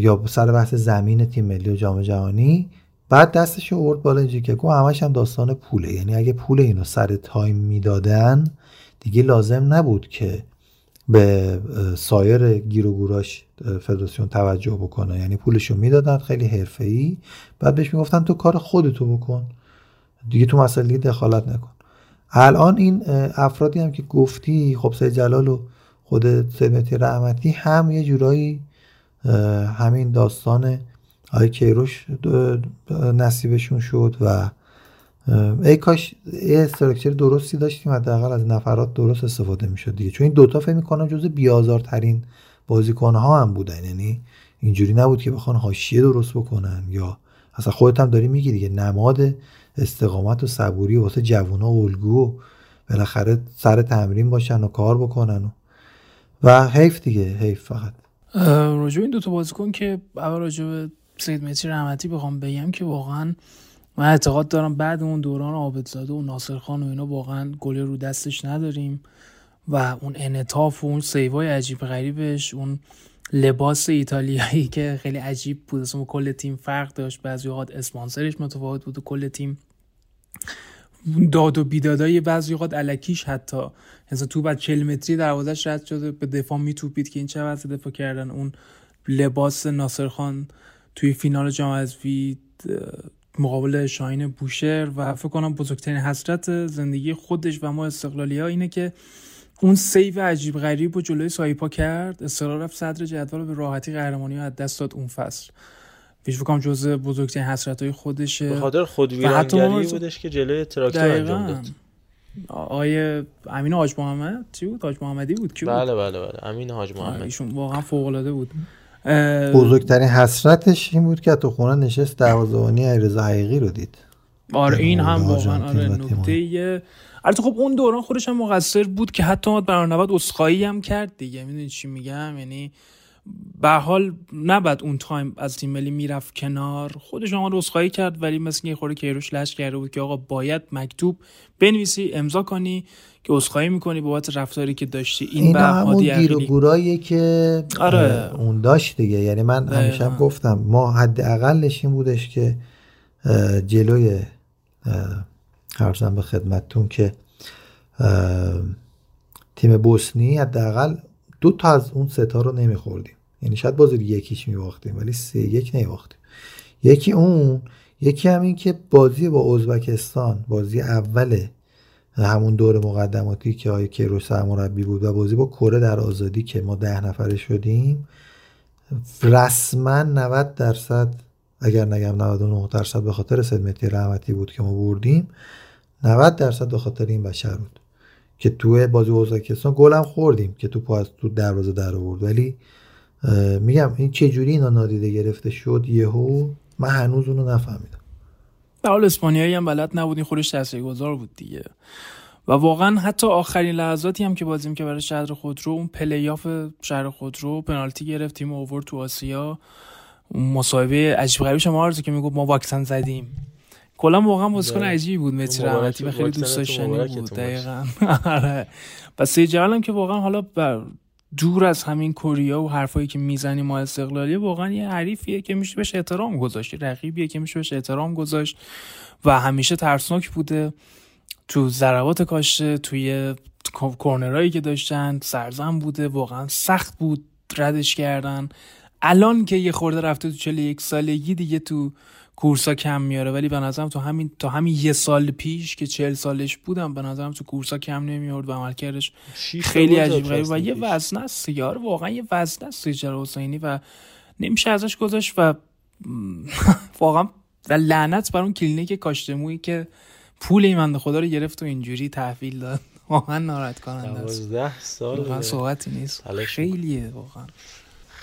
یا سر بحث زمین تیم ملی و جام جهانی. بعد دستش آورد بالا گفت همش هم داستان پوله. یعنی اگه پول اینو سر تایم می‌دادن دیگه لازم نبود که به سایر گیر و گوراش فدراسیون توجه بکنه. یعنی پولشو می‌دادن خیلی حرفه‌ای. بعد بهش می‌گفتن تو کار خودتو بکن. دیگه تو مسئله دخالت نکن. الان این افرادی هم که گفتی خب سید جلال و خود سیمتی رحمتی هم یه جورایی همین داستان آقای کیروش نصیبشون شد و ای کاش یه استرکچر درستی داشتیم حداقل از نفرات درست استفاده می‌شد دیگه. چون این دوتا فکر می‌کنم جز بیازارترین بازیکن ها هم بودن. یعنی اینجوری نبود که بخوان حاشیه درست بکنن یا اصلا خودت هم داری میگی دیگه نماد استقامت و صبوری واسه جوونا الگو و بالاخره سر تمرین باشن و کار بکنن و, و حیف دیگه حیف فقط. راجع این دوتا بازیکن که اول راجع سید متی رحمتی بخوام بگم که واقعا من اعتقاد دارم بعد اون دوران عابدزاده و ناصر خان و اینا واقعا گل رو دستش نداریم و اون انطاف و اون سیوای عجیب غریبش اون لباس ایتالیایی که خیلی عجیب بود اصلا کل تیم فرق داشت. بعضی اوقات اسپانسرش متفاوت بود و کل تیم داد و بیدادای بعضی اوقات الکیش حتی. مثلا تو بعد 40 متری دروازش رد شده به دفاع میتوپید که این چه وضع دفاع کردن. اون لباس ناصر خان توی فینال جام حذفی مقابل شاهین بوشهر و فکر کنم بزرگترین حسرت زندگی خودش و ما استقلالی ها اینه که اون save عجیب غریب و جلوی سایپا کرد. اصرار رفت صدر جدول به راحتی قهرمانی رو از دست داد اون فصل. فکر بکنم جزء بزرگترین حسرت های خودشه. به خاطر خودویرانگری بودش که جلوی تراکتور انجام داد. آقای امین حاج محمد چی بود؟ حاج محمدی بود کی بود؟ بله بله بله. امین حاج محمد. ایشون واقعا فوق العاده بود بزرگترین حسرتش این بود که تو خونه نشست دروازه‌بانی علیرضا حقیقی رو دید. آره این هم واقعا آره نکته. البته خب اون دوران خودش هم مقصر بود که حتی اومد برای 90 اسخایی هم کرد دیگه. می‌دونی چی میگم؟ یعنی به حال نباید اون تایم از تیم ملی می‌رفت کنار خودش آمد اسخایی کرد ولی مثل یه خورده کیروش لش کرده بود که آقا باید مکتوب بنویسی امضا کنی که اسخایی می‌کنی بابت رفتاری که داشتی این این به همون گیر و عقیلی گوراییه که آره. اون داشت دیگه یعنی من همیشه هم. گفتم ما حداقلش این بودش که جلوی اه، عرضم به خدمتتون که تیم بوسنی حداقل دو تا از اون ستا رو نمیخوردیم یعنی شاید بازی رو یکیش میباختیم ولی سه یک نمیباختیم. یکی اون یکی هم این که بازی با ازبکستان بازی اول همون دور مقدماتی که آقای کیروش سرمربی بود و بازی با کره در آزادی که ما ده نفره شدیم رسما 90 درصد اگر نگم 99 درصد به خاطر سید مهدی رحمتی بود که ما بردیم 90 درصد به خاطر این بشر بود که توی بازی با ازبکستان گلم خوردیم که تو از تو دروازه در آورد. ولی میگم این چه جوری اینا نادیده گرفته شد یهو من هنوز اونو نفهمیدم. به حال اسپانیایی هم بلد نبود این خودش تاثیرگذار بود دیگه. و واقعا حتی آخرین لحظاتی هم که بازیم که برای شهر خودرو اون پلیاف شهر خودرو پنالتی گرفت تیم اوورد تو آسیا. اون مصاحبه عجیب غریبش ما آرزو که می‌گفت ما واکسن زدیم. کلا واقعا بازیکن داره. عجیبی بود مبارک- رحمتی و خیلی دوست داشتنی بود. دقیقا. آره. و سیجال هم که واقعا حالا بر دور از همین کوریا و حرفایی که می‌زنی ما استقلالی واقعا یه حریفیه که میشه بهش احترام گذاشت یه رقیبیه که میشه بهش احترام گذاشت و همیشه ترسناک بوده. تو ضربات کاشته توی کورنرایی که داشتن سرزن بوده واقعا سخت بود ردش کردن. الان که یه خورده رفته تو 41 سالگی دیگه تو کورسا کم میاره. ولی به نظرم تو همین تا همین یه سال پیش که 40 سالش بودم به نظرم تو کورسا کم نمیورد و عملکردش خیلی عجیب غریب و یه. وزنه است یار واقعا یه وزنه است سیجر حسینی و نمیشه ازش گذاشت و واقعا و لعنت بر اون کلینیک کاشتمویی که پول این بنده خدا رو گرفت و اینجوری تحویل داد. واقعا ناراحت کننده است. دوازده سال واقعا به- صحبتی نیست. خیلیه واقعا.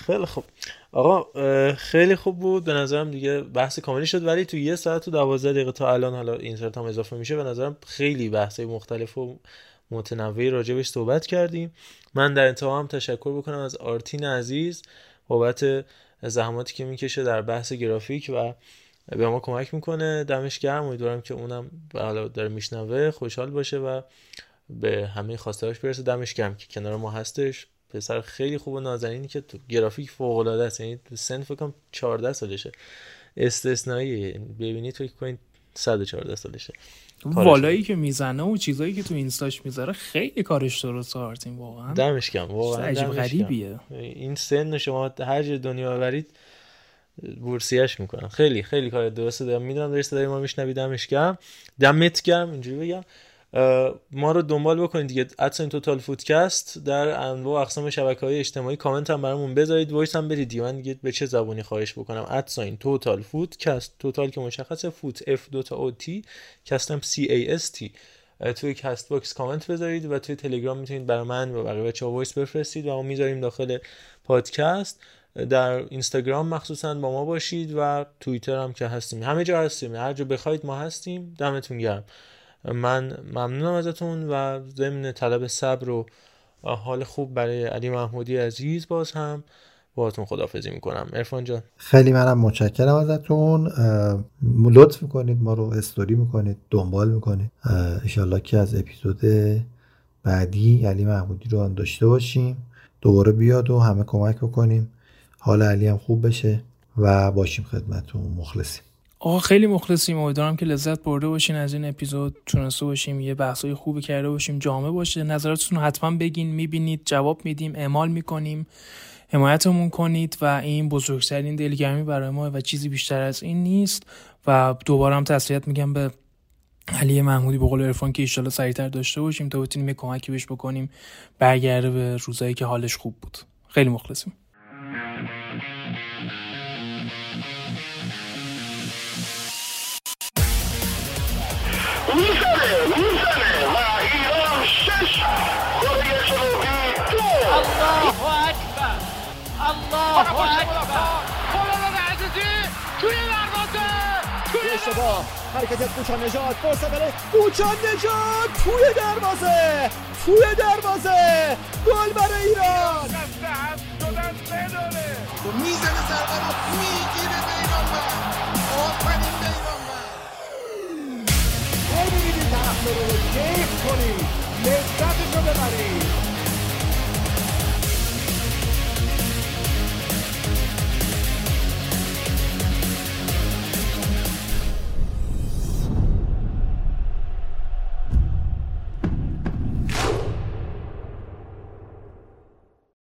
خیلی خوب. آقا خیلی خوب بود. به نظرم دیگه بحث کاملی شد ولی تو یه ساعت و دوازده دقیقه تا الان حالا اینسرت هم اضافه میشه. به نظرم خیلی بحث مختلف و متنوعی راجبش صحبت کردیم. من در انتها هم تشکر بکنم از آرتین عزیز بابت زحماتی که می‌کشه در بحث گرافیک و به ما کمک می‌کنه. دمش گرم. امیدوارم که اونم حالا داره میشنوه خوشحال باشه و به همه خواستهاش برسه. دمش گرم که کنار ما هستش. پسر خیلی خوب و نازنینی که تو گرافیک فوق العاده است. یعنی تو سن فکر کنم 14 سالشه. استثنایی ببینید فکر کنید 114 سالشه. والایی که می‌زنه و چیزایی که تو اینستاش می‌ذاره خیلی کارش درست آرتین واقعا. دمش گرم واقعا عجیب. غریبیه. این سن شما هر جای دنیا ببرید بورسیه‌ش می‌کنن خیلی خیلی کار درسته. دارم می‌دونم داری صدای ما میشنوی دمش گرم. دمت گرم اینجوری بگم. ما رو دنبال بکنید دیگه. at sign Total Footcast در انواع اقسام شبکه های اجتماعی کامنت هم برامون بذارید voice هم بدید من دیگه به چه زبونی خواهش بکنم؟ at sign Total Footcast. Total که مشخصه foot F دو تا O T cast م C A S T توی Castbox comment بذارید و توی تلگرام می‌تونید برای من و بقیه بچه‌ها voice بفرستید و ما می‌ذاریم داخل پادکست. در اینستاگرام مخصوصا با ما باشید و توییتر هم که هستیم. همه جا هستیم. هر جا بخواید ما هستیم. دمتون گرم. من ممنونم ازتون و ضمن طلب صبر و حال خوب برای علی محمودی عزیز باز هم باهاتون خدافزی می‌کنم. ارفان جان. خیلی منم متشکرم ازتون. لطف می‌کنید ما رو استوری می‌کنید دنبال می‌کنید. انشالله که از اپیزود بعدی علی محمودی رو هم داشته باشیم. دوباره بیاد و همه کمک بکنیم. حال علی هم خوب بشه و باشیم خدمتون مخلصیم. آقا خیلی مخلصیم. امیدوارم که لذت برده باشین از این اپیزود. تونسته باشیم یه بحثای خوبی کرده باشیم. جامع باشه. نظراتتون حتما بگین می‌بینید جواب میدیم اعمال می‌کنیم. حمایتمون کنید و این بزرگترین دلگرمی برای ما و چیزی بیشتر از این نیست. و دوباره هم تسلیت میگم به علی محمودی به قول عرفان که ایشالا سریعتر داشته باشیم تا بتونیم یه کمکی بهش بکنیم. برگرده به روزایی که حالش خوب بود. خیلی مخلصیم. می‌زنه می‌زنه ایران شش کره جنوبی دو الله اکبر الله اکبر خالد عزیزی توی دروازه توی اشتباه حرکت از کوچان نجات فرصت برای توی دروازه توی دروازه گل برای ایران می‌زنه ضربه رو می‌گیره رو کیف کنید لذتش رو ببرید